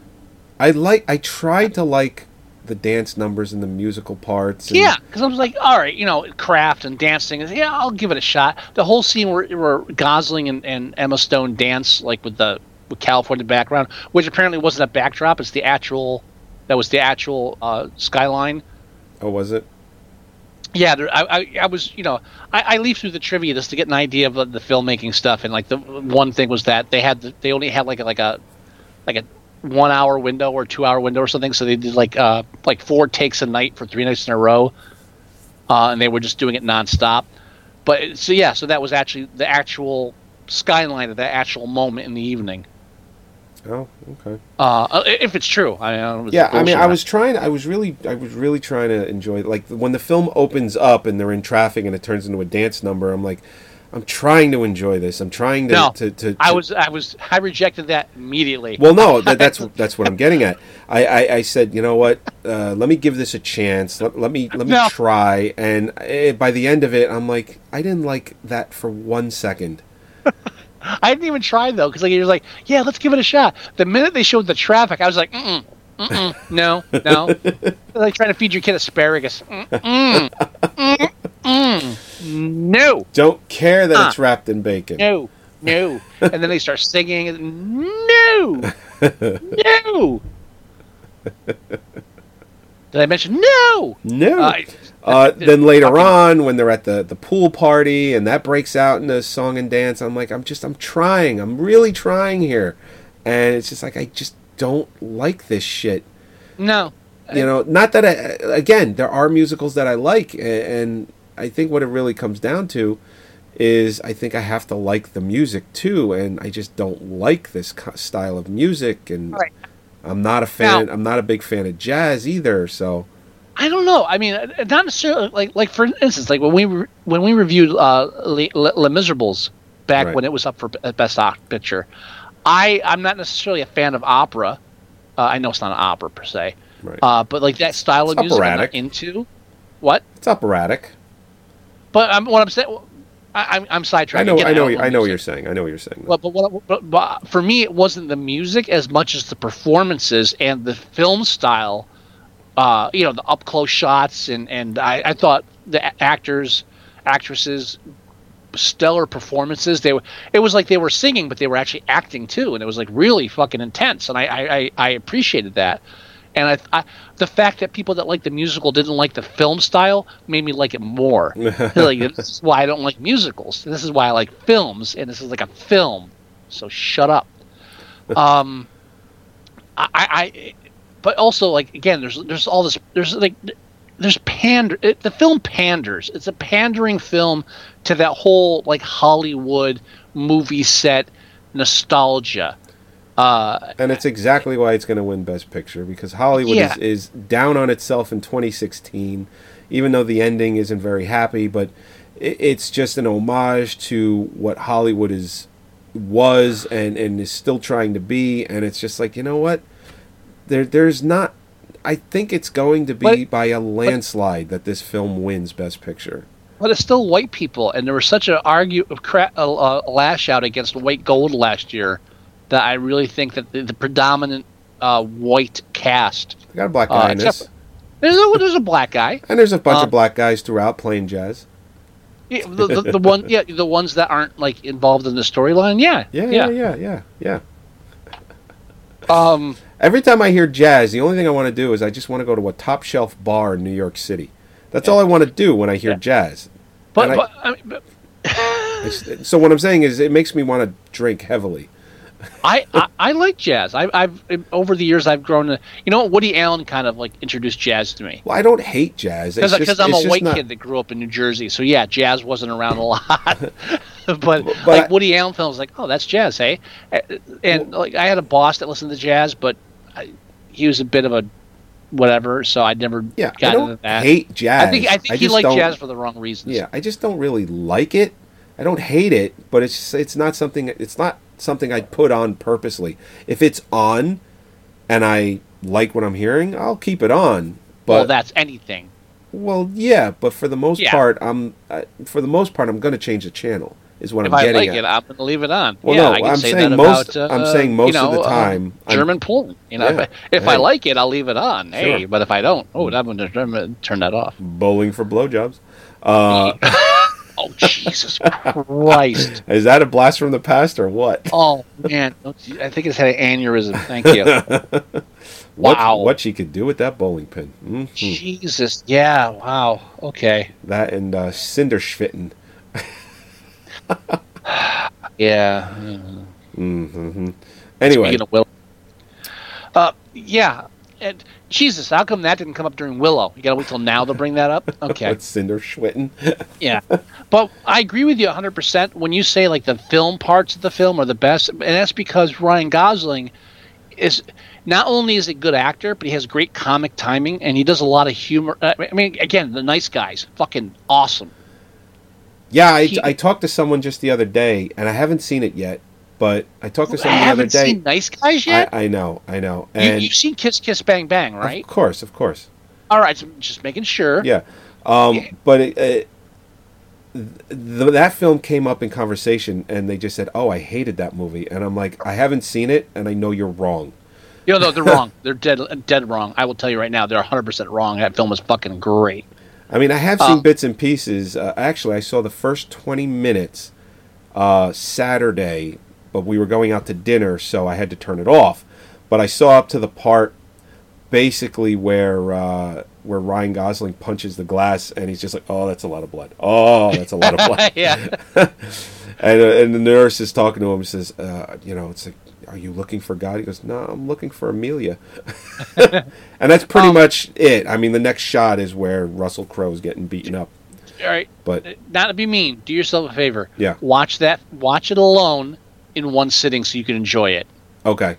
I like I tried to like the dance numbers and the musical parts. And, Yeah, because I was like, all right, you know, craft and dancing. Yeah, I'll give it a shot. The whole scene where, where Gosling and, and Emma Stone dance, like with the with California background, which apparently wasn't a backdrop. It's the actual. That was the actual uh, skyline. Oh, was it? Yeah, there, I, I, I was, you know, I, I leafed through the trivia just to get an idea of the, the filmmaking stuff, and like the one thing was that they had the, they only had like a, like a like a one hour window or two hour window or something, so they did like uh like four takes a night for three nights in a row, uh, and they were just doing it nonstop. But so yeah, so that was actually the actual skyline of that actual moment in the evening. Oh, okay. Uh, if it's true, I, I don't know if it's Yeah, I mean, I was trying. I was really, I was really trying to enjoy. Like when the film opens up and they're in traffic and it turns into a dance number. I'm like, I'm trying to enjoy this. I'm trying to. No, to, to, I was, I was, I rejected that immediately. Well, no, that, that's [LAUGHS] that's what I'm getting at. I, I, I said, you know what? Uh, let me give this a chance. Let, let me let me No. try. And eh, by the end of it, I'm like, I didn't like that for one second. [LAUGHS] I didn't even try though, because like he was like, "Yeah, let's give it a shot." The minute they showed the traffic, I was like, "Mm, mm, no, no." [LAUGHS] like trying to feed your kid asparagus. Mm, mm, mm, mm. No, Don't care that Uh, it's wrapped in bacon. no, no. [LAUGHS] And then they start singing. No, no. Did I mention no? No. Uh, Uh, then later on, when they're at the, the pool party and that breaks out into song and dance, I'm like, I'm just, I'm trying. I'm really trying here. And it's just like, I just don't like this shit. no. You know, not that I, again, there are musicals that I like. And I think what it really comes down to is I think I have to like the music too. And I just don't like this style of music. And Right. I'm not a fan, Now- I'm not a big fan of jazz either. So, I don't know. I mean, uh, not necessarily like like for instance, like when we re- when we reviewed uh, Les, Les Miserables back Right. when it was up for Best Doc Picture, I I'm not necessarily a fan of opera. Uh, I know it's not an opera per se, right. uh, but like that style It's of music I'm not into. What? it's operatic. But um, what I'm saying, I, I'm, I'm sidetracked. I know, Again, I know, don't I know what you're saying. I know what you're saying. But, but, what, but, but for me, it wasn't the music as much as the performances and the film style. Uh, you know, the up close shots, and and I, I thought the actors, actresses, stellar performances. They were. It was like they were singing, but they were actually acting too, and it was like really fucking intense. And I I, I, I appreciated that. And I, I, the fact that people that like the musical didn't like the film style made me like it more. [LAUGHS] like this is why I don't like musicals. This is why I like films, and this is like a film. So shut up. [LAUGHS] Um, I, I, but also like again, there's there's all this there's like there's pander. It, the film panders. It's a pandering film to that whole like Hollywood movie set nostalgia. Uh, and it's exactly why it's going to win Best Picture because Hollywood Yeah. is, is down on itself in 2016, even though the ending isn't very happy. But it, it's just an homage to what Hollywood is was and, and is still trying to be. And it's just like you know what, there there's not. I think it's going to be But- by a landslide that this film wins Best Picture. but it's still white people, and there was such a argue a, cra- a, a lash out against white gold last year that I really think that the, the predominant uh, white cast. I got a black Uh, in this, There's a, there's a black guy. and there's a bunch uh, of black guys throughout playing jazz. Yeah, the, the, the one, yeah, the ones that aren't like involved in the storyline. Yeah, Yeah, yeah, yeah, yeah, yeah. Um, Every time I hear jazz, the only thing I want to do is I just want to go to a top shelf bar in New York City. That's all I want to do when I hear Yeah. jazz. but, I- but, I, mean, but [LAUGHS] so what I'm saying is, it makes me want to drink heavily. I, I, I like jazz. I, I've over the years I've grown to. You know, Woody Allen kind of like introduced jazz to me Well, I don't hate jazz. Because I'm a white not- kid that grew up in New Jersey. So yeah, jazz wasn't around a lot. [LAUGHS] but, But like I- Woody Allen films, like oh that's jazz, hey. And like I had a boss that listened to jazz, but I, he was a bit of a whatever. So I never Yeah, I got don't into that. hate jazz. I think I think he liked don't- jazz for the wrong reasons. Yeah, I just don't really like it. I don't hate it, but it's it's not something. It's not something I'd put on purposely. If it's on, and I like what I'm hearing, I'll keep it on. But well, that's anything. Well, yeah, but for the most Yeah. part, I'm uh, for the most part, I'm going to change the channel. Is what If I'm I getting like at. it, I'm going to leave it on. Well, yeah, no, I can I'm say saying that most- about. Uh, I'm saying you most of know, the um, time, I'm- German porn. You know, Yeah, if, [LAUGHS] if I like it, I'll leave it on. Hey, Sure. but if I don't, oh, I'm going to turn that off. Bowling for blowjobs. Uh, [LAUGHS] Oh Jesus Christ! [LAUGHS] is that a blast from the past or what? [LAUGHS] Oh man, I think it's had an aneurysm. Thank you. [LAUGHS] What, Wow. what she could do with that bowling pin? hmm Jesus, yeah, wow. Okay, That and uh, Cinderschwitten. [SIGHS] yeah. hmm Anyway, Speaking of Will, uh, yeah, and Jesus, how come that didn't come up during Willow? You got to wait till now to bring that up. [LAUGHS] Okay, what's Cinderschwitten? [LAUGHS] Yeah, but I agree with you 100 percent when you say like the film parts of the film are the best, and that's because Ryan Gosling is not only is a good actor, but he has great comic timing and he does a lot of humor. uh, I mean, again, the nice guys, fucking awesome. yeah, I, He- I talked to someone just the other day, and I haven't seen it yet. But I talked to I someone the other haven't day. seen Nice Guys I, yet. I know, I know, you, and you've seen Kiss Kiss Bang Bang, right? of course, of course. All right, so just making sure. Yeah, um, Yeah. but it, it, th- that film came up in conversation, and they just said, "Oh, I hated that movie," and I'm like, "I haven't seen it, and I know you're wrong." You know, they're [LAUGHS] wrong. They're dead, dead wrong. I will tell you right now, they're 100 percent wrong. That film is fucking great. I mean, I have seen Uh, bits and pieces. Uh, actually, I saw the first 20 minutes uh, Saturday, but we were going out to dinner, so I had to turn it off. But I saw up to the part basically where uh, where Ryan Gosling punches the glass, and he's just like, "Oh, that's a lot of blood. Oh, that's a lot of blood." [LAUGHS] yeah. [LAUGHS] and, uh, and the nurse is talking to him. And Says, uh, "You know, it's like, are you looking for God?" He goes, "No, I'm looking for Amelia." [LAUGHS] and that's pretty Um, much it. I mean, the next shot is where Russell Crowe's getting beaten up. All right. But not to be mean, do yourself a favor. Yeah. Watch that. Watch it alone in one sitting so you can enjoy it. okay,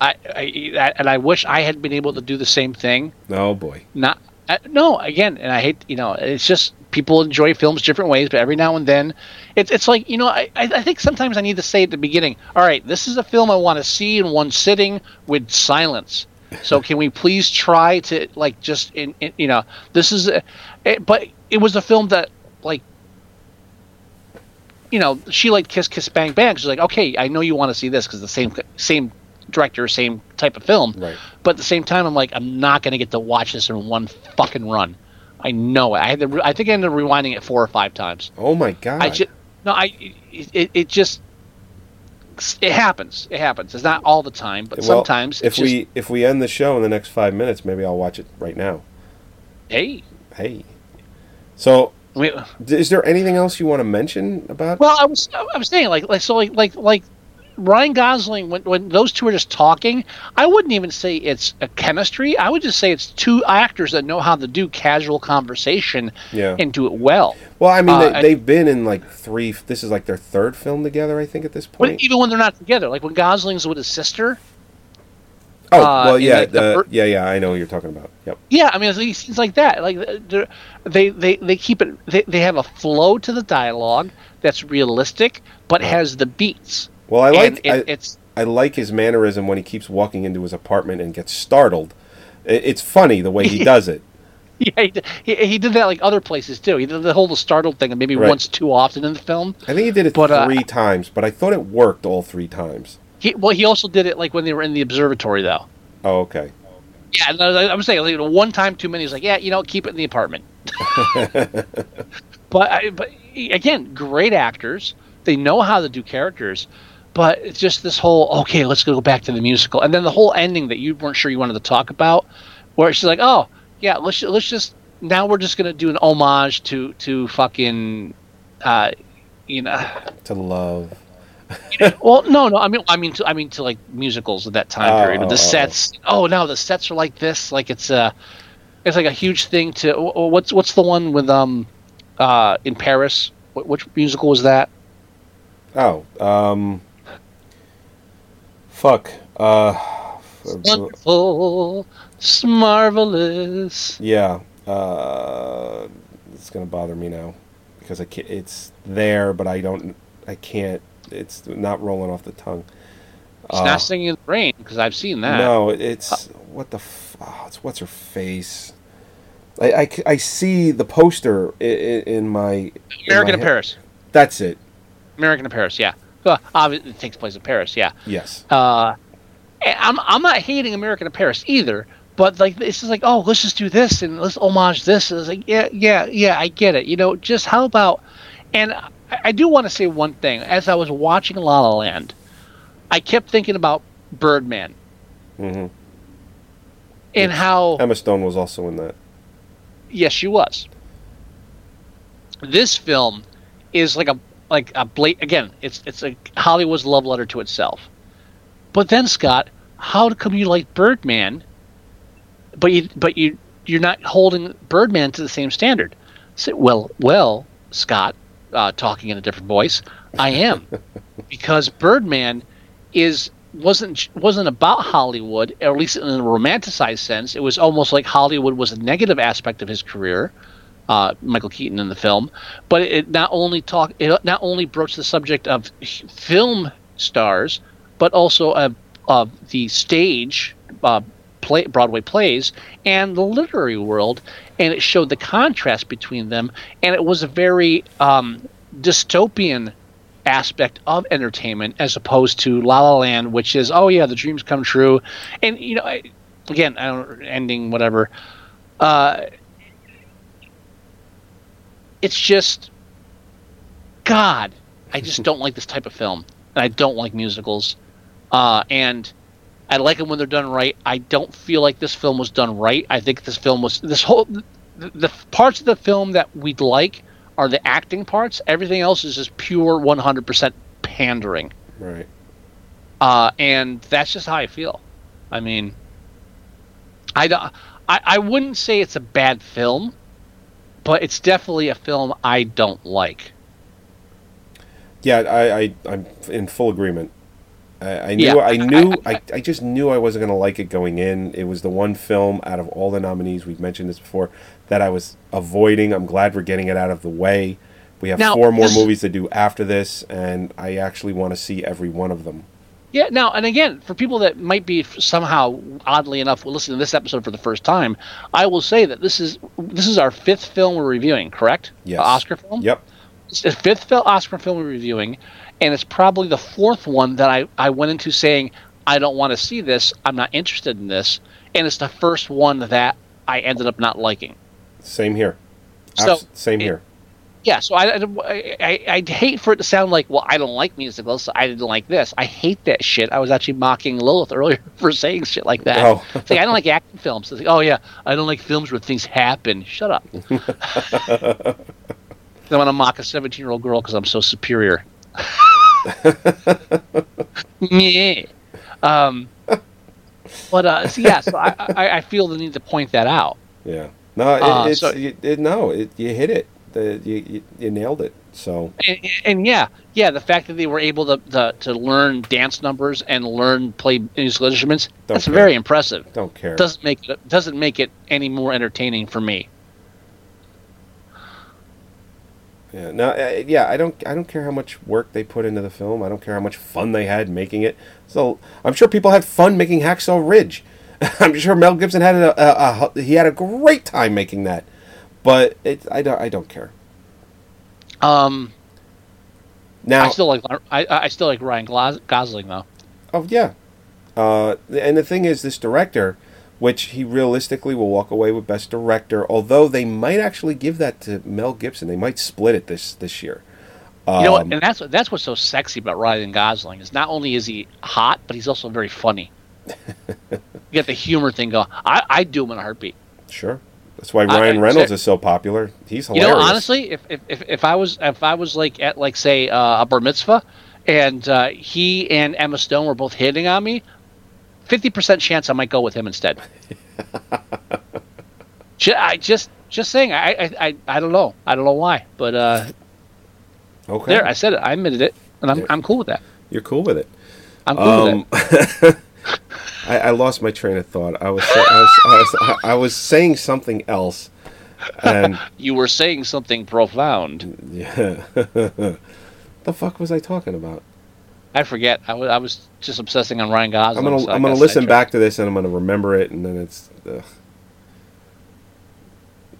I, I, and I wish I had been able to do the same thing. oh boy, Not uh, no again, and I hate you know it's just people enjoy films different ways, but every now and then, it's it's like you know I I I think sometimes I need to say at the beginning. All right, this is a film I want to see in one sitting with silence. So can we please try to like just in, in you know this is a, it, but it was a film that like you know, she liked Kiss Kiss Bang Bang. She's like, okay, I know you want to see this because the same same director, same type of film. Right. But at the same time, I'm like, I'm not going to get to watch this in one fucking run. I know it. I had to. Re- I think I ended up rewinding it four or five times. Oh my god! I just no. I it, it, it just it happens. It happens. It's not all the time, but Well, sometimes. if just, we if we end the show in the next five minutes, maybe I'll watch it right now. hey, Hey, so we, d- is there anything else you want to mention about? Well, I was I was saying like like so like like like Ryan Gosling when when those two are just talking, I wouldn't even say it's a chemistry. I would just say it's two actors that know how to do casual conversation Yeah. and do it well. well, I mean, uh, they, they've been in like three. This is like their third film together, I think, at this But point. even when they're not together, like when Gosling's with his sister, oh, uh, well, yeah, like, the the- yeah, yeah. I know who you're talking about. Yep. yeah, I mean it's things like that. Like they're- they they they keep it. They they have a flow to the dialogue that's realistic, but has the beats. Well, I like it, I, it's I like his mannerism when he keeps walking into his apartment and gets startled. It, it's funny the way he [LAUGHS] does it. Yeah, he did, he, he did that like other places too. He did the whole startled thing, maybe Right. once too often in the film. I think he did it But, uh, three times, but I thought it worked all three times. He well, he also did it like when they were in the observatory though. Oh, okay. Yeah, I'm saying like one time too many. He's like, yeah, you know, keep it in the apartment. [LAUGHS] but I, but again, great actors. They know how to do characters. But it's just this whole okay, let's go back to the musical, and then the whole ending that you weren't sure you wanted to talk about, where she's like, oh yeah, let's let's just now we're just gonna do an homage to to fucking, uh, you know, To love. [LAUGHS] well, no, no. I mean, I mean, to, I mean, to like musicals of that time Oh, period. oh, The sets. Oh no, the sets are like this. Like it's a, it's like a huge thing to. wh- wh- What's what's the one with um, uh, in Paris? What, which musical was that? Oh, um, fuck. Uh, Wonderful, it's marvelous. yeah. Uh, it's gonna bother me now because I can't, it's there, but I don't. I can't. It's not rolling off the tongue. It's Uh, not singing in the rain because I've seen that. No, it's what the. F- oh, it's what's her face. I I see the poster in, in my in American my in head. Paris. That's it. American in Paris. Yeah. Well, obviously, it takes place in Paris. Yeah. Yes. Uh, I'm I'm not hating American in Paris either, but like it's just like oh let's just do this and let's homage this. And it's like yeah yeah yeah I get it. You know just how about and I, I do want to say one thing as I was watching La La Land, I kept thinking about Birdman hmm and how Emma Stone was also in that. yes she was. This film is like a like a blat again it's it's a Hollywood's love letter to itself. But then Scott, how come you like Birdman, but you but you you're not holding Birdman to the same standard? Say, well, well, Scott, uh, talking in a different voice, I am, [LAUGHS] because Birdman is wasn't wasn't about Hollywood, or at least in a romanticized sense. It was almost like Hollywood was a negative aspect of his career. Uh, Michael Keaton in the film, but it not only talk it not only broached the subject of film stars, but also of, of the stage uh, play, Broadway plays and the literary world, and it showed the contrast between them, and it was a very um, dystopian aspect of entertainment as opposed to La La Land, which is oh yeah, the dreams come true, and you know, I, again, I don't ending whatever. Uh, it's just God. I just [LAUGHS] don't like this type of film, and I don't like musicals. Uh, and I like them when they're done right. I don't feel like this film was done right. I think this film was this whole the, the parts of the film that we'd like are the acting parts. Everything else is just pure 100% pandering. Right. Uh, and that's just how I feel. I mean, I, don't- I I wouldn't say it's a bad film, but it's definitely a film I don't like. Yeah, I, I I'm in full agreement. I, I knew Yeah, I knew I- I, just knew I wasn't gonna like it going in. It was the one film out of all the nominees we've mentioned this before that I was avoiding. I'm glad we're getting it out of the way. We have Now, four more this- movies to do after this, and I actually want to see every one of them. Yeah. Now, and again, for people that might be somehow oddly enough listening to this episode for the first time, I will say that this is this is our fifth film we're reviewing. Correct? Yes. The Oscar film. Yep. it's the fifth Oscar film we're reviewing, and it's probably the fourth one that I, I went into saying I don't want to see this. I'm not interested in this, and it's the first one that I ended up not liking. Same here. So, Abs- same it- here. Yeah, so I, I, I, I'd hate for it to sound like, well, I don't like musicals, so I didn't like this. I hate that shit. I was actually mocking Lilith earlier [LAUGHS] for saying shit like that. Oh. Like, I don't like action films. Like, oh, yeah, I don't like films where things happen. Shut up. I want to mock a 17 year old girl because I'm so superior. [LAUGHS] yeah. Um, but, uh, so yeah, so I, I, I feel the need to point that out. Yeah. No, it, Uh, it's so- you, it, no, it, you hit it. The, you, you you nailed it. So and, and yeah, yeah, the fact that they were able to, to to learn dance numbers and learn play musical instruments Don't that's care. very impressive. don't care. Doesn't make it doesn't make it any more entertaining for me. Yeah, no, uh, yeah, I don't, I don't care how much work they put into the film. I don't care how much fun they had making it. So I'm sure people had fun making Hacksaw Ridge. [LAUGHS] I'm sure Mel Gibson had a, a, a he had a great time making that. But it, I don't, I don't care. Um, Now, I still like I, I still like Ryan Gosling though. oh yeah, uh, and the thing is, this director, which he realistically will walk away with Best Director, although they might actually give that to Mel Gibson. They might split it this this year. You know what? Um, And that's that's what's so sexy about Ryan Gosling is not only is he hot, but he's also very funny. [LAUGHS] you get the humor thing going. I I do him in a heartbeat. Sure. That's why Ryan I- Reynolds is so popular. He's hilarious. You know, honestly, if, if, if, if I was if I was like at like say uh, a bar mitzvah, and uh, he and Emma Stone were both hitting on me, fifty percent chance I might go with him instead. [LAUGHS] I just just saying. I, I I I don't know. I don't know why, but uh, okay. there I said it. I admitted it, and I'm Yeah. I'm cool with that. You're cool with it. I'm cool Um, with it. [LAUGHS] I, I lost my train of thought. I was, I was, I was, I was saying something else, and [LAUGHS] You were saying something profound. yeah, the fuck was I talking about? I forget. I was I was just obsessing on Ryan Gosling. I'm gonna, so I I'm gonna listen back to this and I'm gonna remember it, and then it's.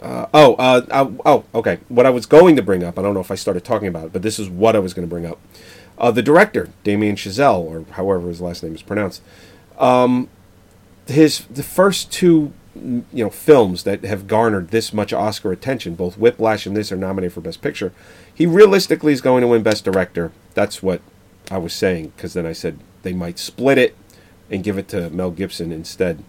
Uh, oh, uh, uh, oh, okay. What I was going to bring up, I don't know if I started talking about it, but this is what I was going to bring up. Uh, the director, Damien Chazelle, or however his last name is pronounced, um, his the first two you know films that have garnered this much Oscar attention, both Whiplash and this, are nominated for Best Picture. He realistically is going to win Best Director. That's what I was saying because then I said they might split it and give it to Mel Gibson instead.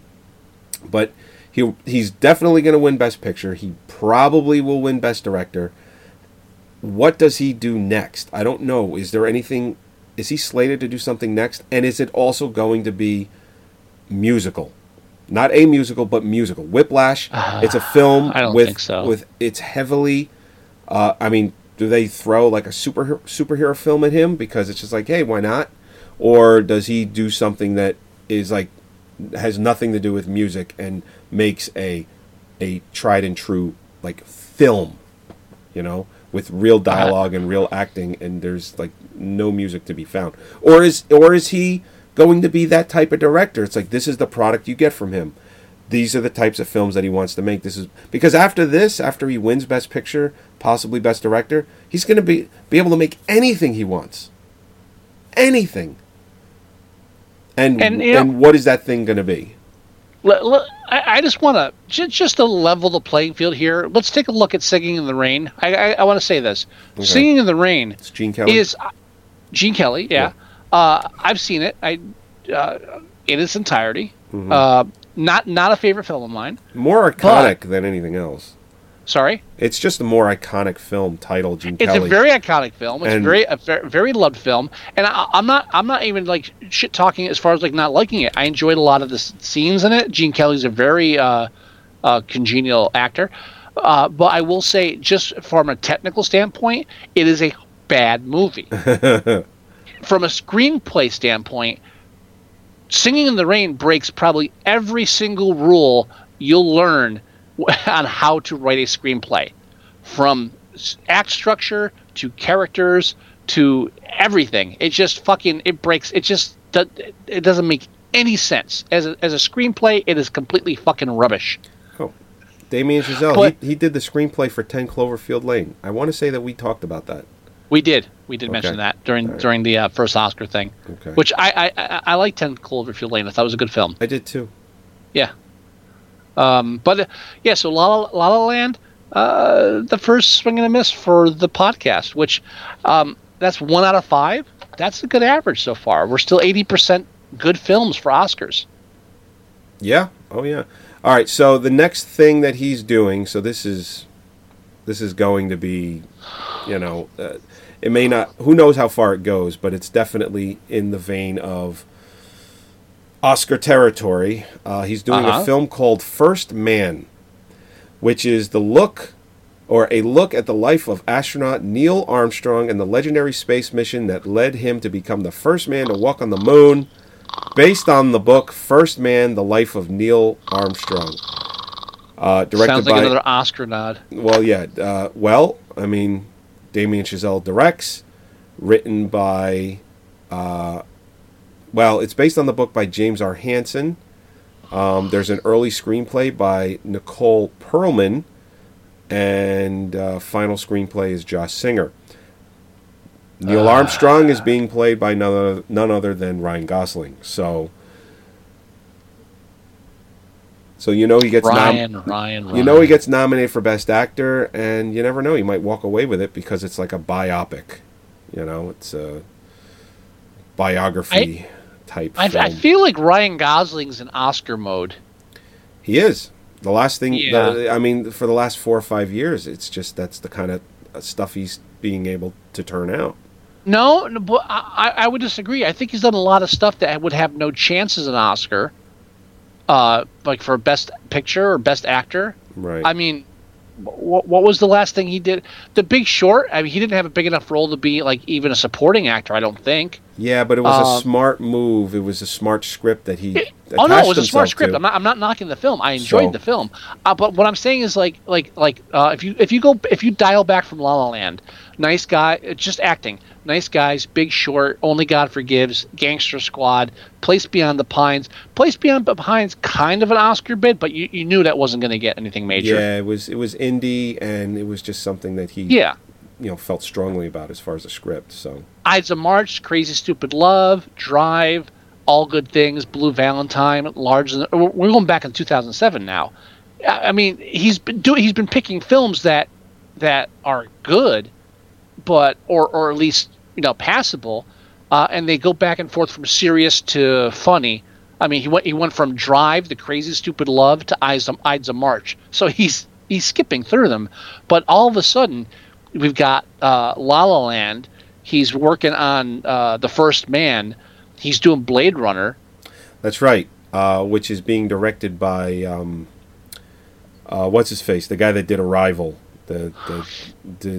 But he he's definitely going to win Best Picture. He probably will win Best Director. What does he do next? I don't know. Is there anything? Is he slated to do something next? And is it also going to be musical? Not a musical, but musical. Whiplash. it's a [SIGHS] film I don't with think so. with it's heavily. Uh, I mean, do they throw like a super superhero film at him because it's just like, hey, why not? Or does he do something that is like has nothing to do with music and makes a a tried and true like film, you know, with real uh-huh. dialogue and real acting, and there's like no music to be found. Or is or is he going to be that type of director? It's like this is the product you get from him. These are the types of films that he wants to make. This is because after this, after he wins Best Picture, possibly Best Director, he's going to be be able to make anything he wants, anything. And And, you know- what is that thing going to be? Let- let- I, I just want to just, just to level the playing field here. Let's take a look at "Singing in the Rain." I, I, I want to say this: "Singing in the Rain" It's Gene Kelly. is uh, Gene Kelly. Yeah, Uh, I've seen it. I uh, in its entirety. Mm-hmm. Not not a favorite film of mine. more iconic than anything else. Sorry, It's just a more iconic film title. Gene Kelly. it's Kelly. a very iconic film. It's And- very a very, very loved film, and I, I'm not I'm not even like shit talking as far as like not liking it. I enjoyed a lot of the scenes in it. Gene Kelly's a very uh, uh, congenial actor, uh, but I will say, just from a technical standpoint, it is a bad movie. [LAUGHS] from a screenplay standpoint, Singing in the Rain breaks probably every single rule you'll learn [LAUGHS] on how to write a screenplay from act structure to characters to everything. It just fucking it breaks. It just it doesn't make any sense as a, as a screenplay. It is completely fucking rubbish. Oh, Damien Chazelle. But- he, he did the screenplay for Ten Cloverfield Lane. I want to say that we talked about that. We did. We did Okay. mention that during during the uh, first Oscar thing, Okay. which I I, I, I like Ten Cloverfield Lane. I thought it was a good film. I did too. Yeah. Um, but uh, yeah, so La La, La, La Land, uh, the first swing and a miss for the podcast, which um, that's one out of five. That's a good average so far. We're still eighty percent good films for Oscars. Yeah. Oh yeah. All right. So the next thing that he's doing. So this is this is going to be, you know, uh, it may not. Who knows how far it goes, but it's definitely in the vein of Oscar territory. Uh, he's doing Uh-huh. a film called First Man, which is the look or a look at the life of astronaut Neil Armstrong and the legendary space mission that led him to become the first man to walk on the moon based on the book First Man: The Life of Neil Armstrong. Uh, directed Sounds like by another Oscar nod. well, yeah. Uh, well, I mean, Damien Chazelle directs, written by. Uh, well, it's based on the book by James R. Hansen. Um, there's an early screenplay by Nicole Perlman, and uh, final screenplay is Josh Singer. Neil Armstrong is being played by none other, none other than Ryan Gosling. So, so you know he gets nom- Ryan, Ryan, Ryan. you know he gets nominated for best actor, and you never know. He might walk away with it because it's like a biopic. You know, it's a biography type I. I feel like Ryan Gosling's in Oscar mode. he is the last thing. Yeah. the- I mean, for the last four or five years, it's just that's the kind of uh, stuff he's being able to turn out. No, no but I, I I would disagree. I think he's done a lot of stuff that would have no chances an Oscar, uh, like for best picture or best actor. Right. I mean, what, what was the last thing he did? The Big Short. I mean, he didn't have a big enough role to be like even a supporting actor. I don't think. yeah, but it was a um, smart move. It was a smart script that he. Oh no, it was a smart script. to. I'm not. I'm not knocking the film. I enjoyed So- the film. Uh, but what I'm saying is like, like, like, uh, if you if you go if you dial back from La La Land, nice guy, uh, just acting. Nice guys, Big Short, Only God Forgives, Gangster Squad, Place Beyond the Pines. Place Beyond the Pines, kind of an Oscar bid, but you, you knew that wasn't going to get anything major. Yeah, it was it was indie, and it was just something that he Yeah. you know felt strongly about as far as the script. So Ides of March, Crazy Stupid Love, Drive, All Good Things, Blue Valentine, Lars. We're going back in 2007 now. I I mean, he's been doing. He's been picking films that that are good, but or or at least you know passable, uh, and they go back and forth from serious to funny. I mean, he went he went from Drive, The Crazy Stupid Love, to Ides of, Ides of March. So he's he's skipping through them, but all of a sudden, we've got uh, La La Land. He's working on uh, The First Man. He's doing Blade Runner. that's right, uh, which is being directed by um, uh, what's his face, the guy that did Arrival, the the, the,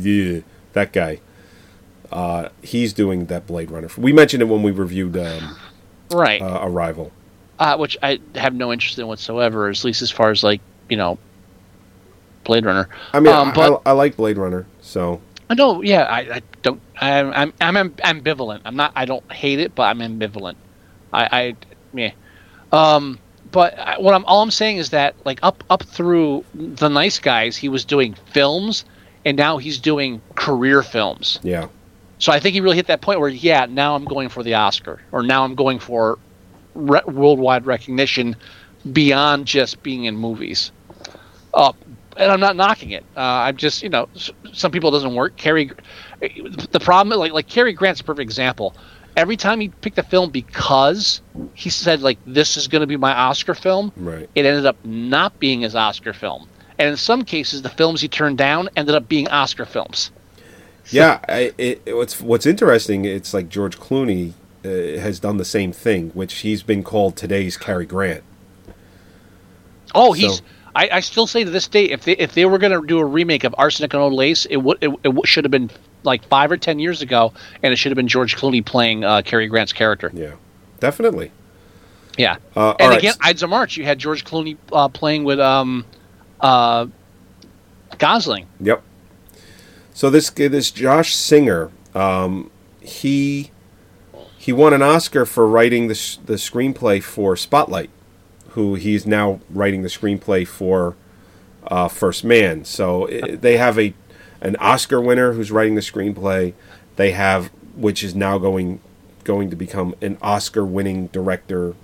the that guy. Uh, he's doing that Blade Runner. We mentioned it when we reviewed um, Right. uh, Arrival. uh, which I have no interest in whatsoever, at least as far as like you know, Blade Runner. I mean, Um, I, but- I, I like Blade Runner, so I know, yeah, I, I don't. I'm, I'm I'm am- ambivalent. I'm not. I don't hate it, but I'm ambivalent. I, I yeah. Um, but I, what I'm all I'm saying is that like up up through the nice guys, he was doing films, and now he's doing career films. yeah. So I think he really hit that point where, yeah, now I'm going for the Oscar, or now I'm going for re- worldwide recognition beyond just being in movies. Uh, and I'm not knocking it. Uh, I'm just, you know, some people it doesn't work. Cary, the problem, like like Cary Grant's a perfect example. Every time he picked a film because he said like this is going to be my Oscar film, Right. it ended up not being his Oscar film. And in some cases, the films he turned down ended up being Oscar films. Yeah, I, it, it- what's what's interesting, it's like George Clooney uh, has done the same thing, which he's been called today's Cary Grant. Oh, he's. I, I still say to this day, if they if they were going to do a remake of Arsenic and Old Lace, it would it, it should have been like five or ten years ago, and it should have been George Clooney playing uh, Cary Grant's character. Yeah, definitely. Yeah, Uh, and right. again, Ides of March, you had George Clooney uh, playing with um, uh, Gosling. Yep. So this this Josh Singer, um, he he won an Oscar for writing the s- the screenplay for Spotlight, who he's now writing the screenplay for uh, First Man. So i they have a an Oscar winner who's writing the screenplay. They have, which is now going going to become an Oscar winning director.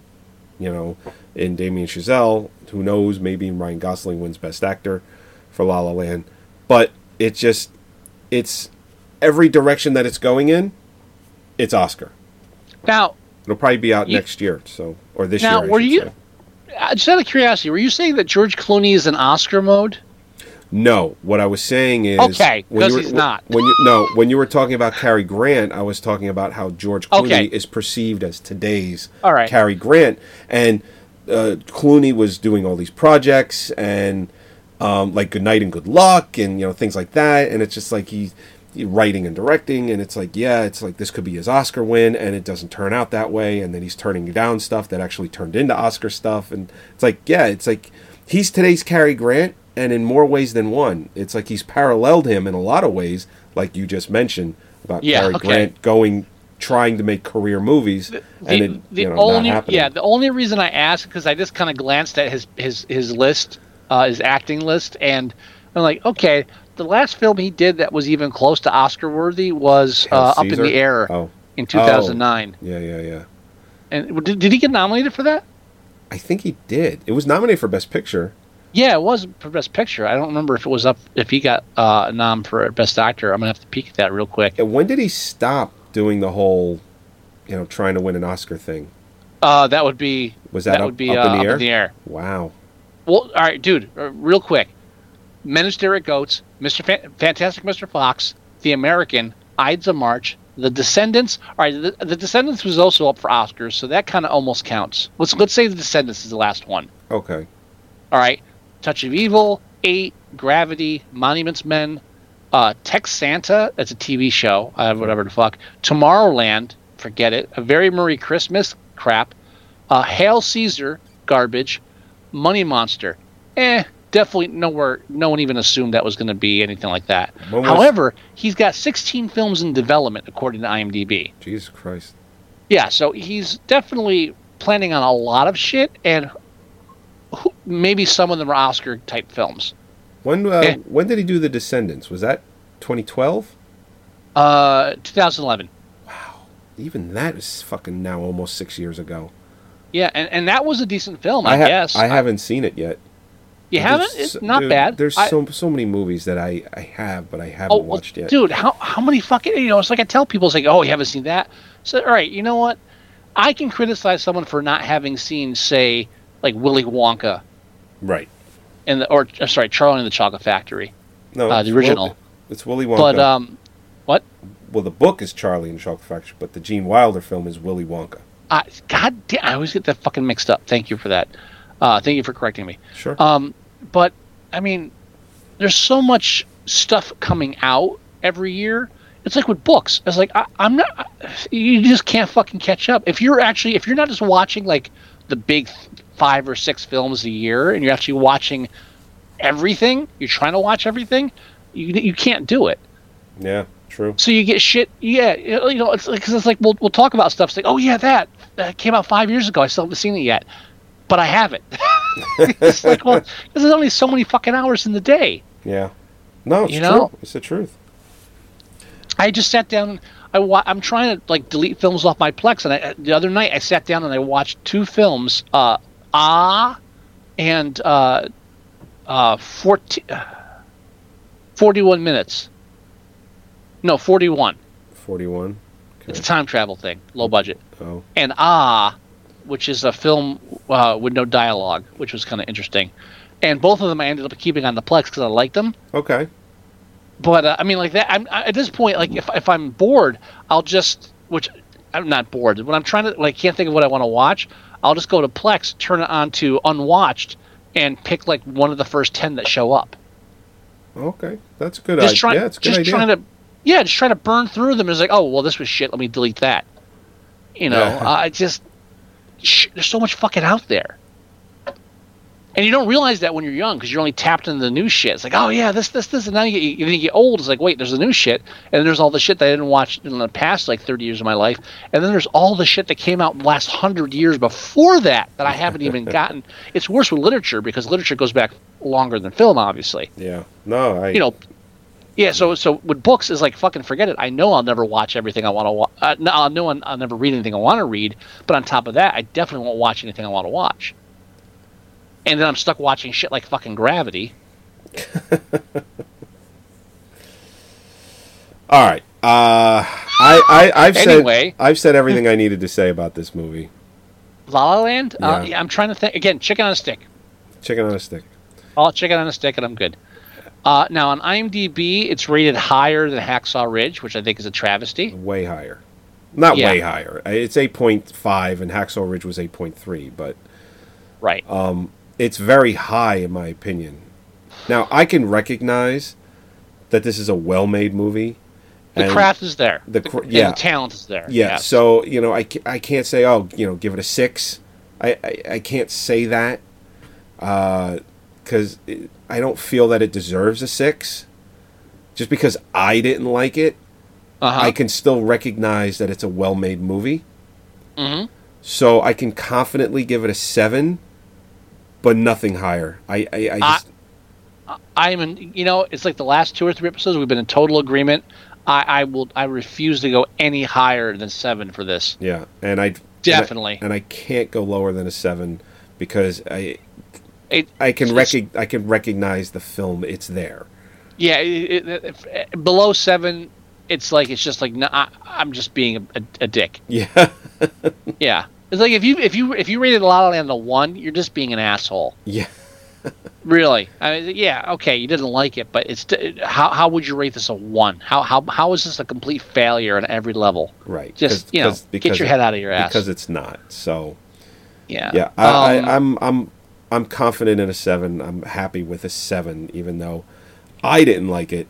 You know, in Damien Chazelle. Who knows? Maybe Ryan Gosling wins Best Actor for La La Land. But it just it's every direction that it's going in, it's Oscar. Now, It'll probably be out You- next year, so or this Now, year. I were you- say. Uh, just out of curiosity, were you saying that George Clooney is in Oscar mode? No, what I was saying is Okay, when you 'cause were- he's not. When you no, when you were talking about Cary Grant, I was talking about how George Clooney Okay. is perceived as today's All right. Cary Grant, and uh, Clooney was doing all these projects and um, like Good Night and Good Luck and you know things like that, and it's just like he. Writing and directing, and it's like, yeah, it's like this could be his Oscar win, and it doesn't turn out that way, and then he's turning down stuff that actually turned into Oscar stuff, and it's like, yeah, it's like he's today's Cary Grant, and in more ways than one. It's like he's paralleled him in a lot of ways, like you just mentioned about Yeah, Cary okay. Grant going trying to make career movies and the, it the you know, only not happening. yeah the only reason I asked because I just kind of glanced at his his his list, uh, his acting list, and I'm like, okay, the last film he did that was even close to Oscar worthy was uh, Up in the Air Oh, in 2009. yeah, yeah, yeah. And did, did he get nominated for that? I think he did. It was nominated for Best Picture. Yeah, it was for Best Picture. I don't remember if it was up if he got uh, a nom for Best Actor. I'm gonna have to peek at that real quick. And when did he stop doing the whole, you know, trying to win an Oscar thing? Uh, that would be Was that up- would be up in uh, the air? Up in the air. Wow. Well, all right, dude, uh, real quick. Stare at Goats, Mr. Fa- Fantastic Mr. Fox, The American, Ides of March, The Descendants. All right, the, the Descendants was also up for Oscars, so that kind of almost counts. Let's let's say The Descendants is the last one. Okay. All right, Touch of Evil, Eight, Gravity, Monuments Men, uh, Tex Santa. That's a TV show. Uh, whatever the fuck. Tomorrowland. Forget it. A Very Merry Christmas. Crap. Uh, Hail Caesar. Garbage. Money Monster. Eh. Definitely nowhere. No one even assumed that was going to be anything like that. Was- However, he's got 16 films in development according to IMDb. Jesus Christ. Yeah, so he's definitely planning on a lot of shit, and who, maybe some of them are Oscar type films. When uh, Yeah. when did he do The Descendants? Was that 2012? Uh, 2011. wow Even that is fucking now almost six years ago. Yeah, and, and that was a decent film, I, I, ha- guess. I haven't seen it yet. You There's haven't? It's so- not bad. There's I- so so many movies that I, I have, but I haven't oh, watched yet. dude, how how many fucking you know? It's like I tell people, it's like, oh, you haven't seen that. So, all right, you know what? I can criticize someone for not having seen, say, like Willy Wonka Right. and the, or uh, sorry, Charlie and the Chocolate Factory. No, Uh, the original. Wil- it's Willy Wonka. But um, what? well, the book is Charlie and the Chocolate Factory, but the Gene Wilder film is Willy Wonka. I God damn, I always get that fucking mixed up. Thank you for that. Uh, thank you for correcting me. Sure. Um, but I mean, there's so much stuff coming out every year. It's like with books. It's like I, I'm not. You just can't fucking catch up. If you're actually, if you're not just watching like the big five or six films a year, and you're actually watching everything, you're trying to watch everything. You you can't do it. yeah, true. So you get shit. Yeah, you know, it's like 'cause it's like we'll we'll talk about stuff. It's like, oh yeah, that that came out five years ago. I still haven't seen it yet, but I haven't. [LAUGHS] it's like, well, there's only so many fucking hours in the day. Yeah. No, it's You true. know? It's the truth. I just sat down. I wa- I'm trying to like delete films off my Plex, and I, the other night I sat down and I watched two films, uh, Ah, and uh, uh, 14, [SIGHS] 41 minutes. No, 41. 41. It's a time travel thing, low budget. Oh. and Ah, which is a film uh, with no dialogue, which was kind of interesting. And both of them I ended up keeping on the Plex because I liked them. Okay. But uh, I mean, like that. I'm I, at this point, like if if I'm bored, I'll just which I'm not bored. When I'm trying to like can't think of what I want to watch, I'll just go to Plex, turn it on to unwatched, and pick like one of the first ten that show up. Okay. That's a good Just idea. trying, yeah, it's a good just idea. trying to, yeah, just trying to burn through them. It's like, oh well, this was shit. Let me delete that. You know. I just sh- there's so much fucking out there. And you don't realize that when you're young because you're only tapped into the new shit. It's like, oh yeah, this, this, this, and now you get, when you get old, it's like, wait, there's the new shit, and there's all the shit that I didn't watch in the past like 30 years of my life, and then there's all the shit that came out in the last hundred years before that that I haven't even [LAUGHS] gotten. It's worse with literature because literature goes back longer than film, obviously. yeah. No, I. You know, Yeah, so so with books is like fucking forget it. I know I'll never watch everything I want to watch. Uh, no, I know I'll, I'll never read anything I want to read. But on top of that, I definitely won't watch anything I want to watch. And then I'm stuck watching shit like fucking Gravity. [LAUGHS] All right. Uh, I, I I've Anyway. said I've said everything I needed to say about this movie. La La Land. Uh, Yeah. yeah, I'm trying to think again. Chicken on a stick. Chicken on a stick. All chicken on a stick, and I'm good. Uh, now on IMDb, it's rated higher than Hacksaw Ridge, which I think is a travesty. Way higher. Not Yeah. way higher. Uh, it's 8.5 and Hacksaw Ridge was 8.3, but Right. Um, it's very high in my opinion. Now, I can recognize that this is a well-made movie. the craft is there. the cr- yeah. the talent is there. Yeah, Yes. so, you know, I, I can't say, oh, you know, give it a 6. I, I, I can't say that uh, because I don't feel that it deserves a 6. Just because I didn't like it, uh-huh. I can still recognize that it's a well-made movie. Mhm. So I can confidently give it a seven, but nothing higher. I I, I I- just I'm in. You know, it's like the last two or three episodes. We've been in total agreement. I, I will. I refuse to go any higher than seven for this. yeah, and I Definitely. and I, and I can't go lower than a seven because I It, I can rec- I can recognize the film. It's there. Yeah, it, it, eh, below seven, it's like it's just like no, I, I'm just being a, a, dick. Yeah, [LAUGHS] Yeah, it's like if you if you if you rated La La Land a one, you're just being an asshole. yeah. [LAUGHS] Really? I mean, yeah, okay, you didn't like it, but it's how how would you rate this a one? How how how is this a complete failure on every level? Right. Just you know, get your head out of your ass. because it's not. So yeah, yeah, I, Um, I, I'm I'm I'm confident in a seven. I'm happy with a seven, even though I didn't like it.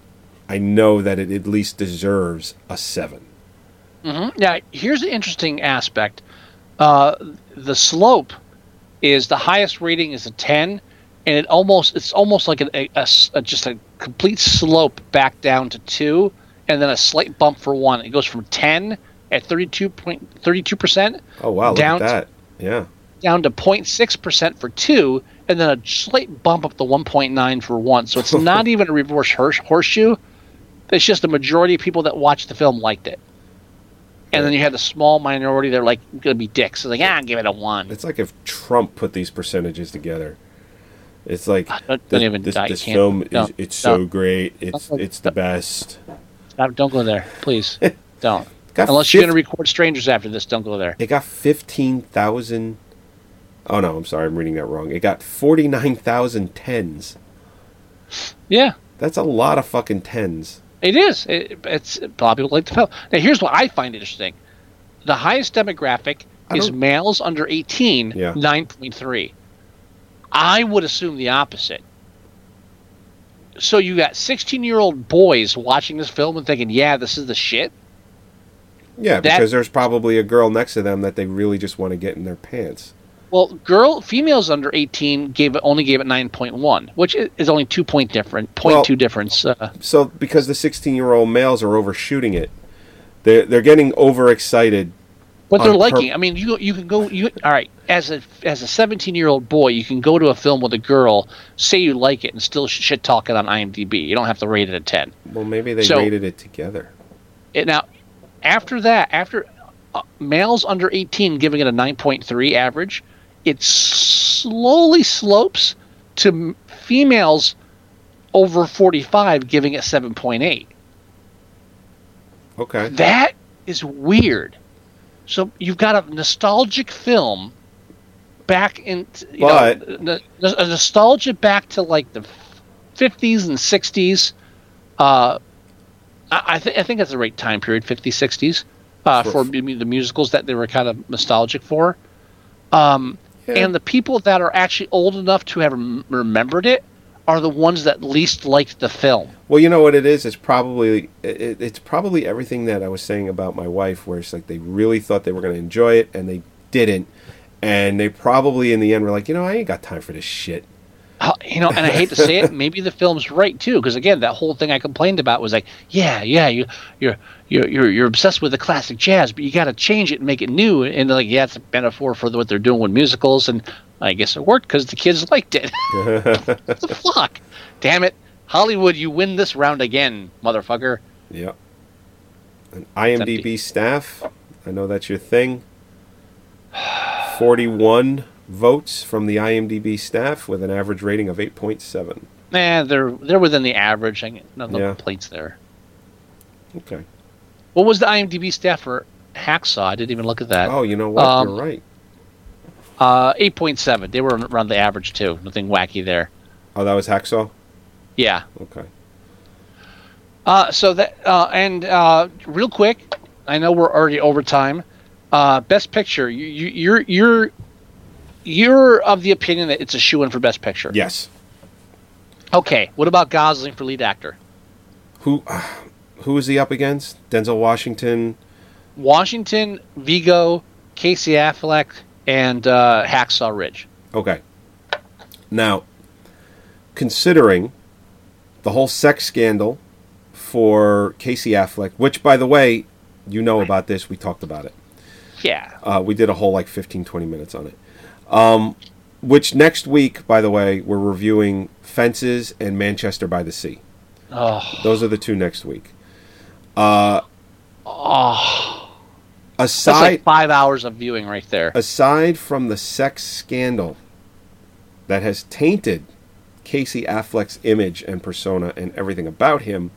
I know that it at least deserves a seven. Now, here's the interesting aspect. Uh, the slope is the highest rating is a 10, and it almost it's almost like an, a, a a- just a complete slope back down to two, and then a slight bump for one. It goes from 10 at 32.32 percent Oh wow, look Down at that. Yeah. Down to 0.6 percent for two, and then a slight bump up to 1.9 for one. So it's [LAUGHS] not even a reverse horseshoe. It's just the majority of people that watched the film liked it. And then you had the small minority that are like gonna be dicks. So like, ah, give it a one. It's like if Trump put these percentages together. It's like Ah, don't- this, don't even- this, this film is don't- it's so great. It's it's the best. Stop, don't go there, please. [LAUGHS] don't. Unless you're gonna record strangers after this, don't go there. It got fifteen thousand. Oh no, I'm sorry, I'm reading that wrong. It got forty nine thousand tens. Yeah, That's a lot of fucking tens. It is. It, it's a lot of people like the film. Now, here's what I find interesting: the highest demographic is males under 18, Yeah. 9.3. I would assume the opposite. So you got 16-year-old boys watching this film and thinking, "Yeah, this is the shit." Yeah, That- because there's probably a girl next to them that they really just want to get in their pants. Well, girl, females under 18 gave it only gave it 9.1, which is only two point different, point Well- two difference. Uh, So because the 16 year old males are overshooting it, they're they're getting overexcited. What they're pur- liking. I mean, you you can go. You all right? As a as a seventeen year old boy, you can go to a film with a girl, say you like it, and still shit talk it on IMDb. You don't have to rate it a ten. Well, maybe they So- rated it together. It, now, after that, after uh, males under eighteen giving it a nine point three average, it slowly slopes to females over forty five giving it seven point eight. Okay. That is weird. So you've got a nostalgic film back in, you But- know, a nostalgia back to like the fifties and sixties. Uh, I, I, th- I think that's the right time period, 50s, 60s, uh, For- for the musicals that they were kind of nostalgic for. Um, Yeah. And the people that are actually old enough to have rem- remembered it are the ones that least liked the film. Well, you know what it is. It's probably it, it's probably everything that I was saying about my wife, where it's like they really thought they were going to enjoy it and they didn't, and they probably in the end were like, you know, I ain't got time for this shit. You know, and I hate to say it, maybe the film's right too, because again, that whole thing I complained about was like, yeah, yeah, you, you're you're you're you're obsessed with the classic jazz, but you got to change it and make it new. And they're like, yeah, it's a metaphor for what they're doing with musicals, and I guess it worked because the kids liked it. [LAUGHS] what the flock. Damn it! Hollywood, you win this round again, motherfucker. Yep. An IMDb staff. I know that's your thing. [SIGHS] 41 votes from the IMDb staff with an average rating of 8.7. Nah, they're they're within the average. I no, Yeah. complaints there. Okay. What was the IMDb staff for Hacksaw? I didn't even look at that. Oh, you know what? Um, You're right. Uh, eight point seven. They were around the average too. Nothing wacky there. Oh, that was Hacksaw? Yeah. Okay. Uh, so that uh, and uh, real quick, I know we're already over time. Uh, best picture. You, you, you're you're you're of the opinion that it's a shoe in for best picture. Yes. Okay. What about Gosling for lead actor? Who who is he up against? Denzel Washington. Washington, Viggo, Casey Affleck, and uh, Hacksaw Ridge. Okay. Now, considering the whole sex scandal for Casey Affleck, which, by the way, you know about this, we talked about it. Yeah. Uh, we did a whole like 15, 20 minutes on it. Um, which next week, by the way, we're reviewing Fences and Manchester by the Sea. Oh. Those are the two next week. Uh, Oh. That's aside like five hours of viewing right there. aside from the sex scandal that has tainted Casey Affleck's image and persona and everything about him,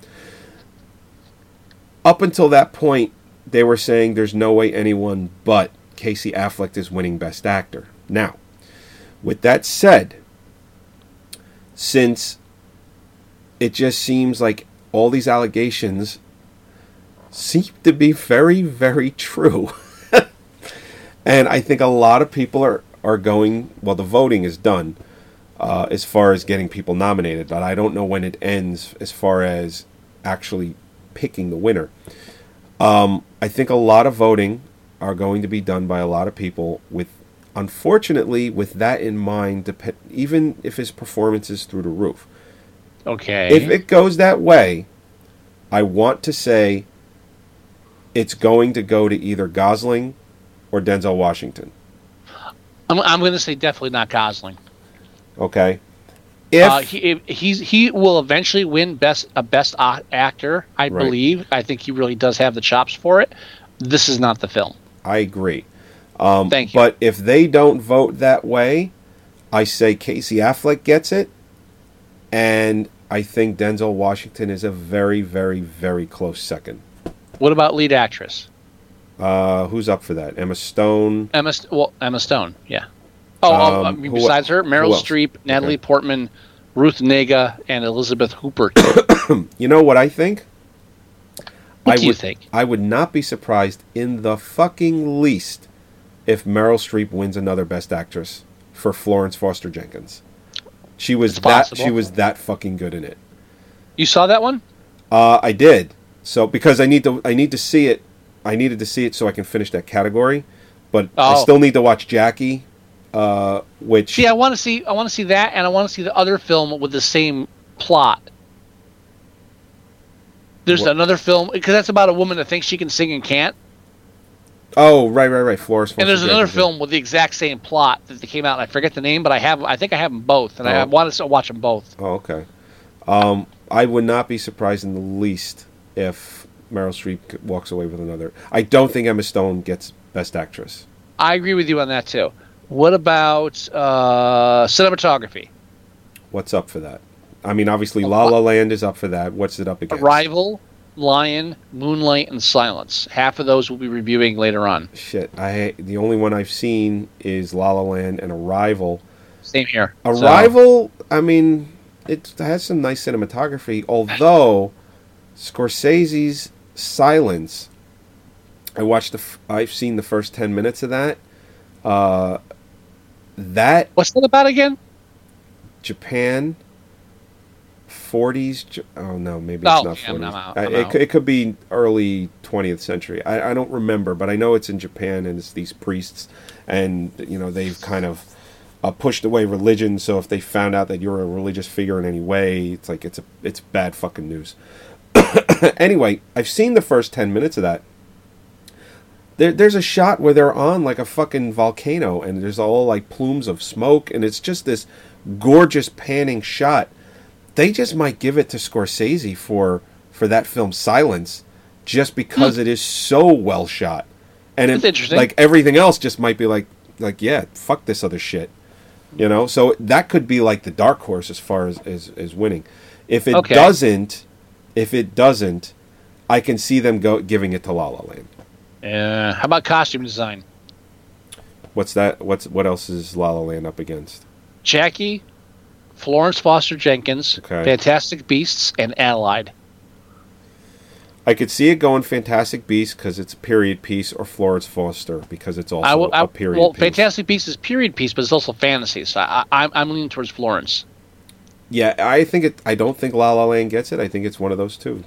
up until that point, they were saying there's no way anyone but Casey Affleck is winning Best Actor. Now, with that said, since it just seems like all these allegations seem to be very, very true. [LAUGHS] And I think a lot of people are, are going, well, the voting is done uh, as far as getting people nominated, but I don't know when it ends as far as actually picking the winner. Um, I think a lot of voting are going to be done by a lot of people with, unfortunately, with that in mind, dep- even if his performance is through the roof. Okay. If it goes that way, I want to say it's going to go to either Gosling or Denzel Washington. I'm, I'm going to say definitely not Gosling. Okay. If uh, he if he's he will eventually win best a best actor. I Right. believe. I think he really does have the chops for it. This is not the film. I agree. Um, Thank you. But if they don't vote that way, I say Casey Affleck gets it, and I think Denzel Washington is a very, very, very close second. What about lead actress Uh, who's up for that? Emma Stone. Emma? Well, Emma Stone. Yeah. Oh, oh, Um, I mean, besides her, Meryl? Streep, Natalie Okay. Portman, Ruth Negga, and Elizabeth Hooper. [COUGHS] You know what I think? What I do you think? I would not be surprised in the fucking least if Meryl Streep wins another Best Actress for Florence Foster Jenkins. She was It's that possible. she was that fucking good in it. You saw that one? Uh, I did. So because I need to I need to see it. I needed to see it so I can finish that category. But I Oh. still need to watch Jackie, uh, which See, I want to see. I want to see that, and I want to see the other film with the same plot. There's What? another film because that's about a woman that thinks she can sing and can't, oh right right right Florence. and there's another film with the exact same plot that they came out. And I forget the name, but I have. I think I have them both, and I Oh. want to watch them both. Oh okay. Um, I would not be surprised in the least if Meryl Streep walks away with another. I don't think Emma Stone gets Best Actress. I agree with you on that too. What about uh, cinematography? What's up for that? I mean, obviously La La Land is up for that. What's it up against? Arrival, Lion, Moonlight, and Silence. Half of those we'll be reviewing later on. Shit, I the only one I've seen is La La Land and Arrival. Same here. So- Arrival, I mean, it has some nice cinematography, although Scorsese's Silence. I watched the. f- I've seen the first ten minutes of that. Uh, that what's that about again? Japan. 40s. Oh no, maybe Oh, it's not yeah, I'm 40s. out, I'm it, it could be early 20th century. I, I don't remember, but I know it's in Japan and it's these priests, and you know they've kind of uh, pushed away religion. So if they found out that you're a religious figure in any way, it's like it's a it's bad fucking news. [COUGHS] anyway, I've seen the first 10 minutes of that. There, there's a shot where they're on like a fucking volcano and there's all like plumes of smoke and it's just this gorgeous panning shot they just might give it to Scorsese for for that film Silence, just because it is so well shot, and Hmm. That's it, interesting. like everything else just might be like like yeah, fuck this other shit, you know. So that could be like the dark horse as far as as, as winning. If it Okay. doesn't, if it doesn't, I can see them go giving it to La La Land. Uh, how about costume design? What's that? What's what else is La La Land up against? Jackie, Florence Foster Jenkins, Okay. Fantastic Beasts, and Allied. I could see it going Fantastic Beasts because it's a period piece, or Florence Foster because it's also I will, I, a period well, piece. Fantastic Beasts is period piece, but it's also fantasy. So I, I, I'm leaning towards Florence. Yeah, I think it. I don't think La La Land gets it. I think it's one of those two.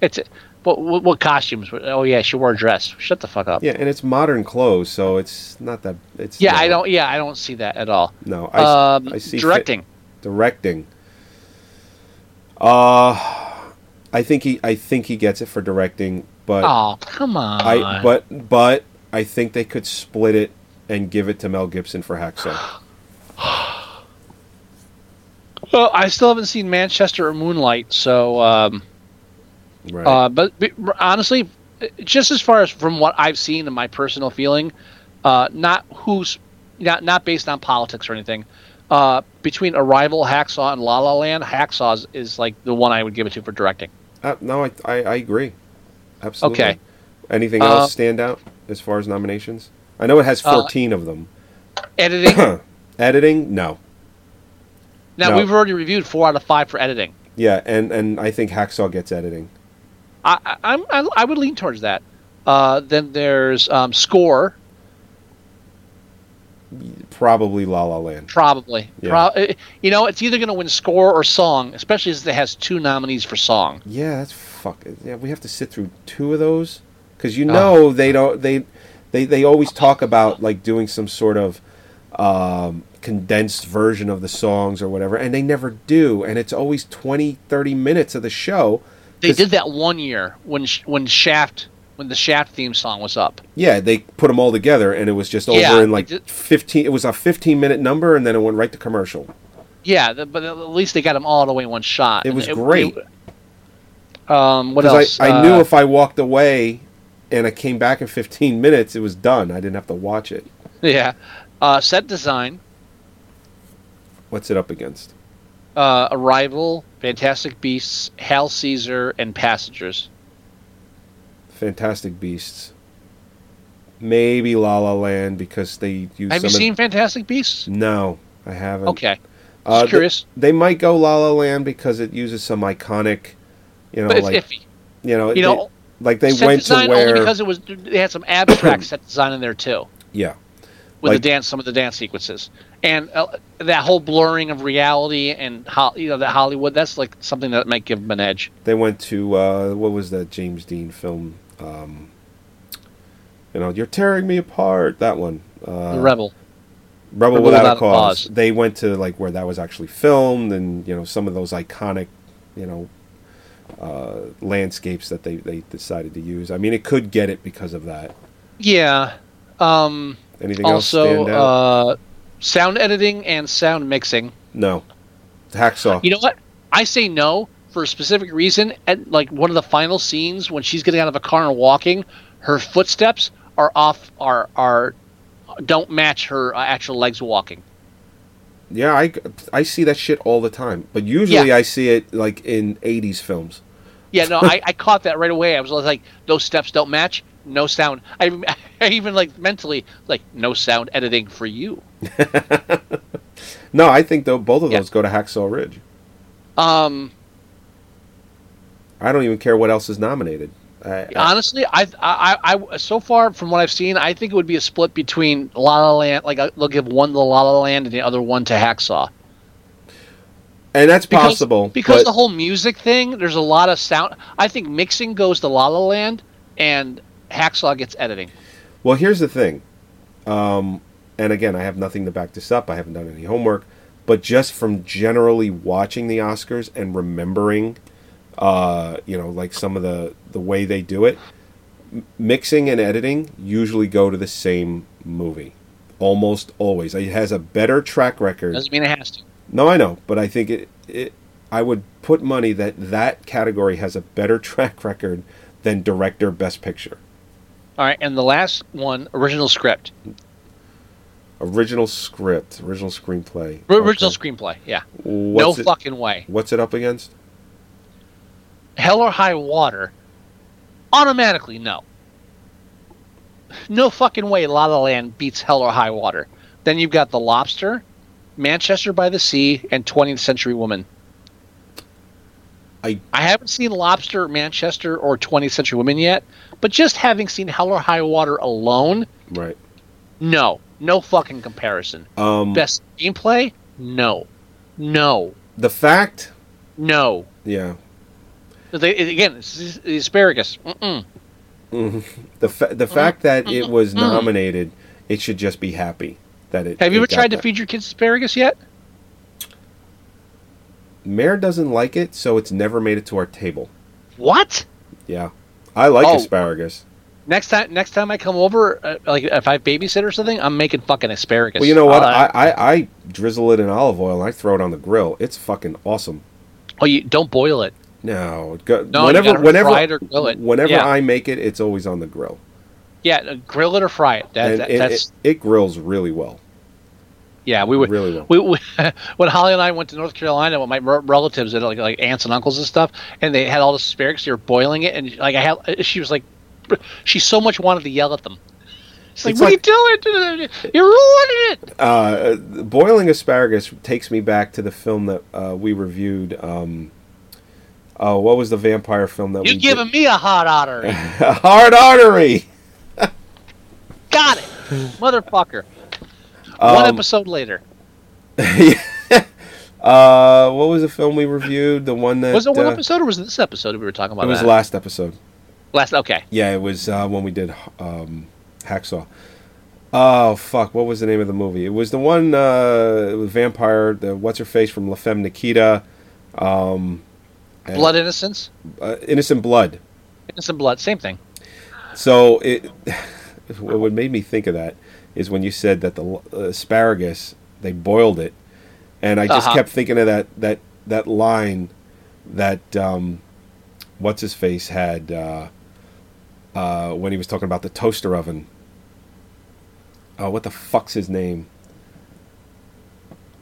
It's what, what, what costumes? Oh yeah, she wore a dress. Shut the fuck up. Yeah, and it's modern clothes, so it's not that. It's Yeah, I don't. Yeah, I don't see that at all. No, I, Um, I see directing. Directing. Uh, I think he. I think he gets it for directing, but Oh come on. I. But but I think they could split it and give it to Mel Gibson for Hacksaw. [SIGHS] well, I still haven't seen Manchester or Moonlight, so. Um, Right. Uh, but, but honestly, just as far as from what I've seen and my personal feeling, uh, not who's not not based on politics or anything. Uh, between Arrival, Hacksaw, and La La Land, Hacksaw is, is like the one I would give it to for directing. Uh, no, I, I I agree. Absolutely. Okay. Anything Uh, else stand out as far as nominations? I know it has Uh, 14 of them. Editing. [CLEARS THROAT] Editing, no. now No. we've already reviewed four out of five for editing. Yeah, and and I think Hacksaw gets editing. I, I, I'm I, I would lean towards that. Uh, then there's um, score, Probably La La Land. probably. Yeah. Pro- uh, you know, it's either going to win score or song, especially as it has two nominees for song. Yeah, that's fuck. Yeah, we have to sit through two of those because Oh. you know they don't they they they always talk about like doing some sort of um, condensed version of the songs or whatever, and they never do, and it's always 20, 30 minutes of the show. They did that one year when when Shaft when the Shaft theme song was up. Yeah, they put them all together, and it was just over Yeah, in like did- fifteen. It was a fifteen minute number, and then it went right to commercial. Yeah, the, but at least they got them all the way in one shot. It was great. um, what else? I, I knew Uh, if I walked away and I came back in fifteen minutes, it was done. I didn't have to watch it. yeah, uh, set design, What's it up against? uh, Arrival, Fantastic Beasts, Hail Caesar, and Passengers. Fantastic Beasts. Maybe La La Land because they use. Have you of- seen Fantastic Beasts? No, I haven't. Okay, Uh, curious, They might go La La Land because it uses some iconic, you know, but it's like iffy. you know, You they- know, like they set went to where only because it was they had some abstract [COUGHS] set design in there too. yeah. with Like- the dance, some of the dance sequences, and uh, that whole blurring of reality and how you know that Hollywood. That's like something that might give them an edge. They went to uh, what was that James Dean film? Um, you know, you're tearing me apart. That one, uh, the Rebel. Rebel, Rebel Without, Without a cause. They went to like where that was actually filmed, and you know some of those iconic, you know, uh, landscapes that they they decided to use. I mean, it could get it because of that. Yeah. Um, Anything else also, uh, sound editing and sound mixing. no, Hacksaw. You know what? I say no for a specific reason. At like one of the final scenes when she's getting out of a car and walking, her footsteps are off. Are are don't match her uh, actual legs walking. yeah, I I see that shit all the time, but usually Yeah. I see it like in '80s films. Yeah, no, I, [LAUGHS] I caught that right away. I was like, those steps don't match. No sound. I, [LAUGHS] I even like mentally like no sound editing for you. [LAUGHS] No, I think though both of Yeah. those go to Hacksaw Ridge. Um, I don't even care what else is nominated. I, I- honestly, I, I, I, I, so far from what I've seen, I think it would be a split between La La Land. Like uh, they'll give one to La La Land and the other one to Hacksaw. and that's Because, possible because but the whole music thing. There's a lot of sound. I think mixing goes to La La Land and Hacksaw gets editing. well, here's the thing. Um, and again, I have nothing to back this up. I haven't done any homework, but just from generally watching the Oscars and remembering, uh, you know, like some of the the way they do it, m- mixing and editing usually go to the same movie, almost always. It has a better track record. Doesn't mean it has to. No, I know, but I think it. it I would put money that that category has a better [LAUGHS] track record than director best picture. All right, and the last one, original script, Original script, original screenplay. Original Okay. screenplay. Yeah, What's no it, fucking way. What's it up against? Hell or High Water, automatically no. No fucking way. La La Land beats Hell or High Water. Then you've got The Lobster, Manchester by the Sea, and 20th Century Woman. I I haven't seen Lobster, Manchester, or 20th Century Women yet, but just having seen Hell or High Water alone, right. no, no fucking comparison. Um, Best gameplay? no, no, the fact, no. yeah, They, again, it's the asparagus. Mm-mm. the fa- the fact that it was nominated, it should just be happy that it. Have you it ever tried to feed your kids asparagus yet? Mare doesn't like it, so it's never made it to our table. What? Yeah, I like Oh. asparagus. Next time, next time I come over, uh, like if I babysit or something, I'm making fucking asparagus. Well, you know what? Uh, I, I I drizzle it in olive oil and I throw it on the grill. It's fucking awesome. oh, you don't boil it. No, go, No, whenever whenever fry it or grill it. whenever Yeah. I make it, it's always on the grill, Yeah, uh, grill it or fry it. That, that- it, that's it, it grills really well. yeah. We would really well. We, we [LAUGHS] when Holly and I went to North Carolina with my relatives and like like aunts and uncles and stuff, and they had all this asparagus. They were boiling it, and like I had, she was like, [LAUGHS] she so much wanted to yell at them. She's like, It's "What like- are you doing? You're ruining it!" Uh, boiling asparagus takes me back to the film that uh, we reviewed. Um, oh, what was the vampire film that was You giving me a hot artery? did? [LAUGHS] Hard Artery. Got it, motherfucker. One Um, episode later. [LAUGHS] Uh, what was the film we reviewed? The one that Was it one uh, episode or was it this episode we were talking about? It was that? last episode. last. Okay. Yeah, it was uh, when we did um, Hacksaw. Oh fuck! What was the name of the movie? It was the one uh, vampire. The what's her face from La Femme Nikita. Um, and- Blood Innocence. uh, Innocent Blood. Innocent Blood. Same thing. So it, [LAUGHS] what made me think of that is when you said that the asparagus they boiled it, and I just Uh-huh. kept thinking of that that that line that um, what's his face had uh, uh, when he was talking about the toaster oven. Oh, what the fuck's his name?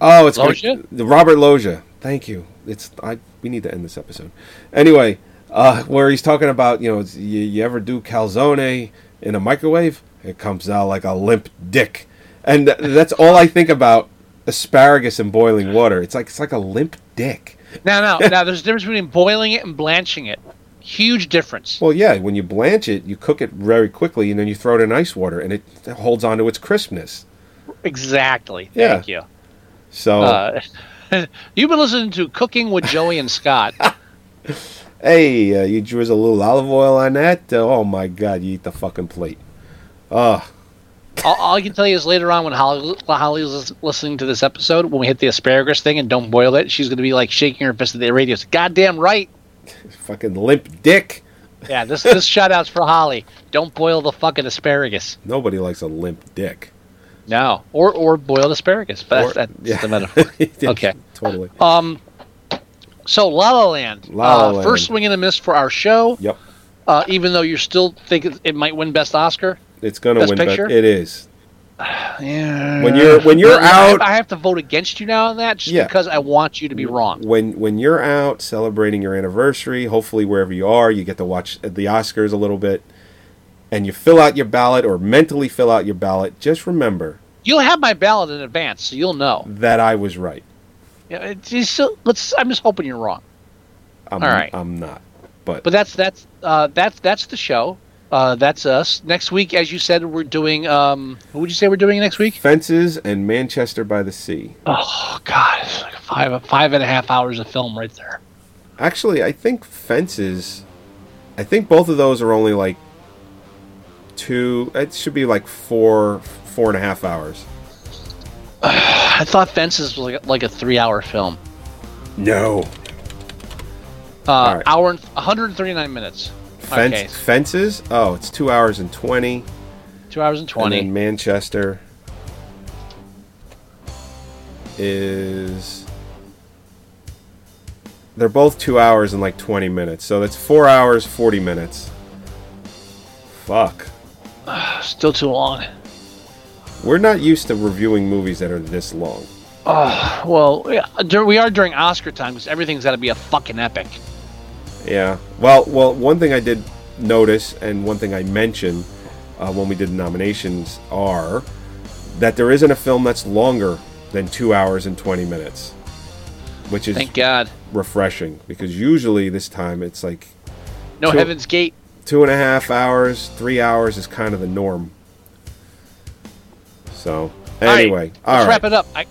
Oh, it's the Robert Loggia. Thank you. It's I. We need to end this episode. Anyway, uh, where he's talking about you know you, you ever do calzone in a microwave? It comes out like a limp dick, and that's all I think about asparagus in boiling water. It's like it's like a limp dick. Now, now, [LAUGHS] now. There's a difference between boiling it and blanching it. Huge difference. Well, yeah, when you blanch it, you cook it very quickly, and then you throw it in ice water, and it holds on to its crispness. Exactly. Yeah. Thank you. So, Uh, [LAUGHS] you've been listening to Cooking with Joey and Scott. [LAUGHS] hey, uh, you drizzle a little olive oil on that. Uh, oh my God, you eat the fucking plate. Ugh. all, all I can tell you is later on when Holly, Holly was listening to this episode, when we hit the asparagus thing and don't boil it, she's going to be like shaking her fist at the radio. It's Goddamn right. [LAUGHS] fucking limp dick. Yeah, this this shout out's for Holly. Don't boil the fucking asparagus. Nobody likes a limp dick. No, or or boiled asparagus. But Or- that's, that's yeah. the metaphor. [LAUGHS] Okay. totally. Um. So La La Land, La La uh, Land. first swing and a miss for our show. Yep. Uh, even though you still think it, might win Best Oscar. It's gonna win. But Picture? it is. [SIGHS] Yeah. When you're- when you're I out- I have to vote against you now on that just Yeah. because I want you to be wrong. When when you're out celebrating your anniversary, hopefully wherever you are, you get to watch the Oscars a little bit, and you fill out your ballot or mentally fill out your ballot. Just remember You'll have my ballot in advance, so you'll know. that I was right. Yeah, it's just, let's. I'm just hoping you're wrong. I'm, All right. I'm not. But, But that's that's uh, that's that's the show. Uh, that's us. Next week, as you said, we're doing. Um, what would you say we're doing next week? Fences and Manchester by the Sea. Oh God, it's like five five and a half hours of film right there. Actually, I think Fences. I think both of those are only like two. It should be like four, four and a half hours. [SIGHS] I thought Fences was like, like a three hour film. No. Uh, right. Hour and 139 minutes. Fence, Okay, Fences. Oh, it's two hours and twenty. two hours and And 20. then Manchester is they're both two hours and like 20 minutes. So that's four hours, 40 minutes. Fuck. Still too long. We're not used to reviewing movies that are this long. Oh, Well, we are during Oscar time because everything's got to be a fucking epic. Yeah. Well, well, one thing I did notice, and one thing I mentioned uh, when we did the nominations, are that there isn't a film that's longer than two hours and 20 minutes, which is Thank God. refreshing because usually this time it's like No Two- Heaven's Gate. Two and a half hours, three hours is kind of the norm. So, anyway, Let's all right. wrap it up. I,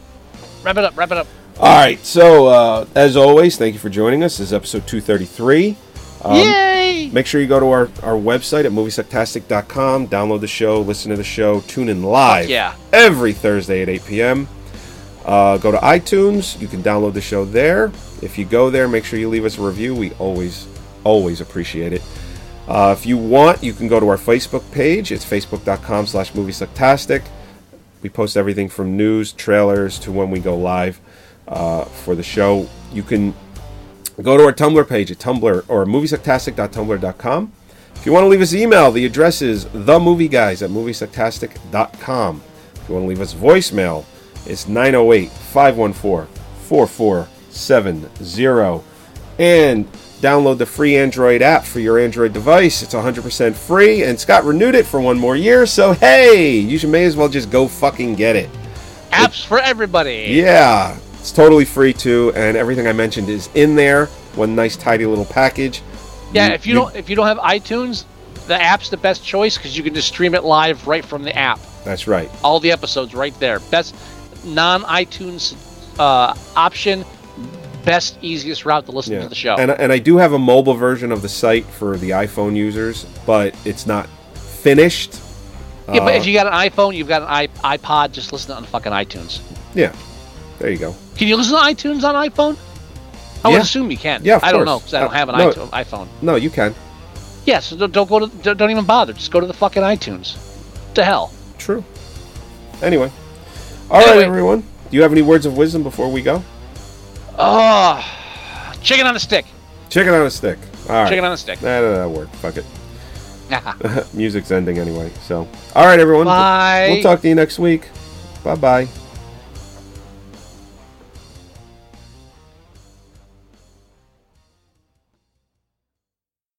wrap it up. Wrap it up. All right. So, uh, as always, thank you for joining us. This is episode 233. Um, Yay! Make sure you go to our, our website at moviesucktastic.com, download the show, listen to the show, tune in live yeah. every Thursday at 8 p.m. Uh, go to iTunes. You can download the show there. If you go there, make sure you leave us a review. We always, always appreciate it. Uh, if you want, you can go to our Facebook page. It's facebook.com slash moviesucktastic. We post everything from news, trailers, to when we go live uh, for the show. You can go to our Tumblr page at Tumblr or moviesucktastic.tumblr.com. If you want to leave us email, the address is themovieguys at moviesucktastic.com. If you want to leave us voicemail, it's 908 514 4470. And download the free Android app for your Android device. It's 100% free, and Scott renewed it for one more year, so hey, you should may as well just go fucking get it. Apps for everybody. Yeah, it's totally free too, and everything I mentioned is in there. One nice, tidy little package. Yeah, if you don't if you don't have iTunes, the app's the best choice because you can just stream it live right from the app. That's right. All the episodes right there. Best non iTunes uh, option. Best easiest route to listen Yeah. to the show. And, and I do have a mobile version of the site for the iPhone users, but it's not finished. yeah, but Uh, if you got an iPhone, you've got an iPod. Just listen on fucking iTunes. Yeah, there you go. Can you listen to iTunes on iPhone? I Yeah. would assume you can. Yeah, I don't course. know because I don't Uh, have an no. iPhone. No, you can. Yeah, so don't, go to don't, even bother. Just go to the fucking iTunes. To hell. True. Anyway. all right, Anyway. everyone. Do you have any words of wisdom before we go? Oh, chicken on a stick. Chicken on a stick. All right. Chicken on a stick. Nah, nah, that'll work. Fuck it. [LAUGHS] [LAUGHS] Music's ending anyway. So, all right, everyone. Bye. We'll talk to you next week. Bye bye.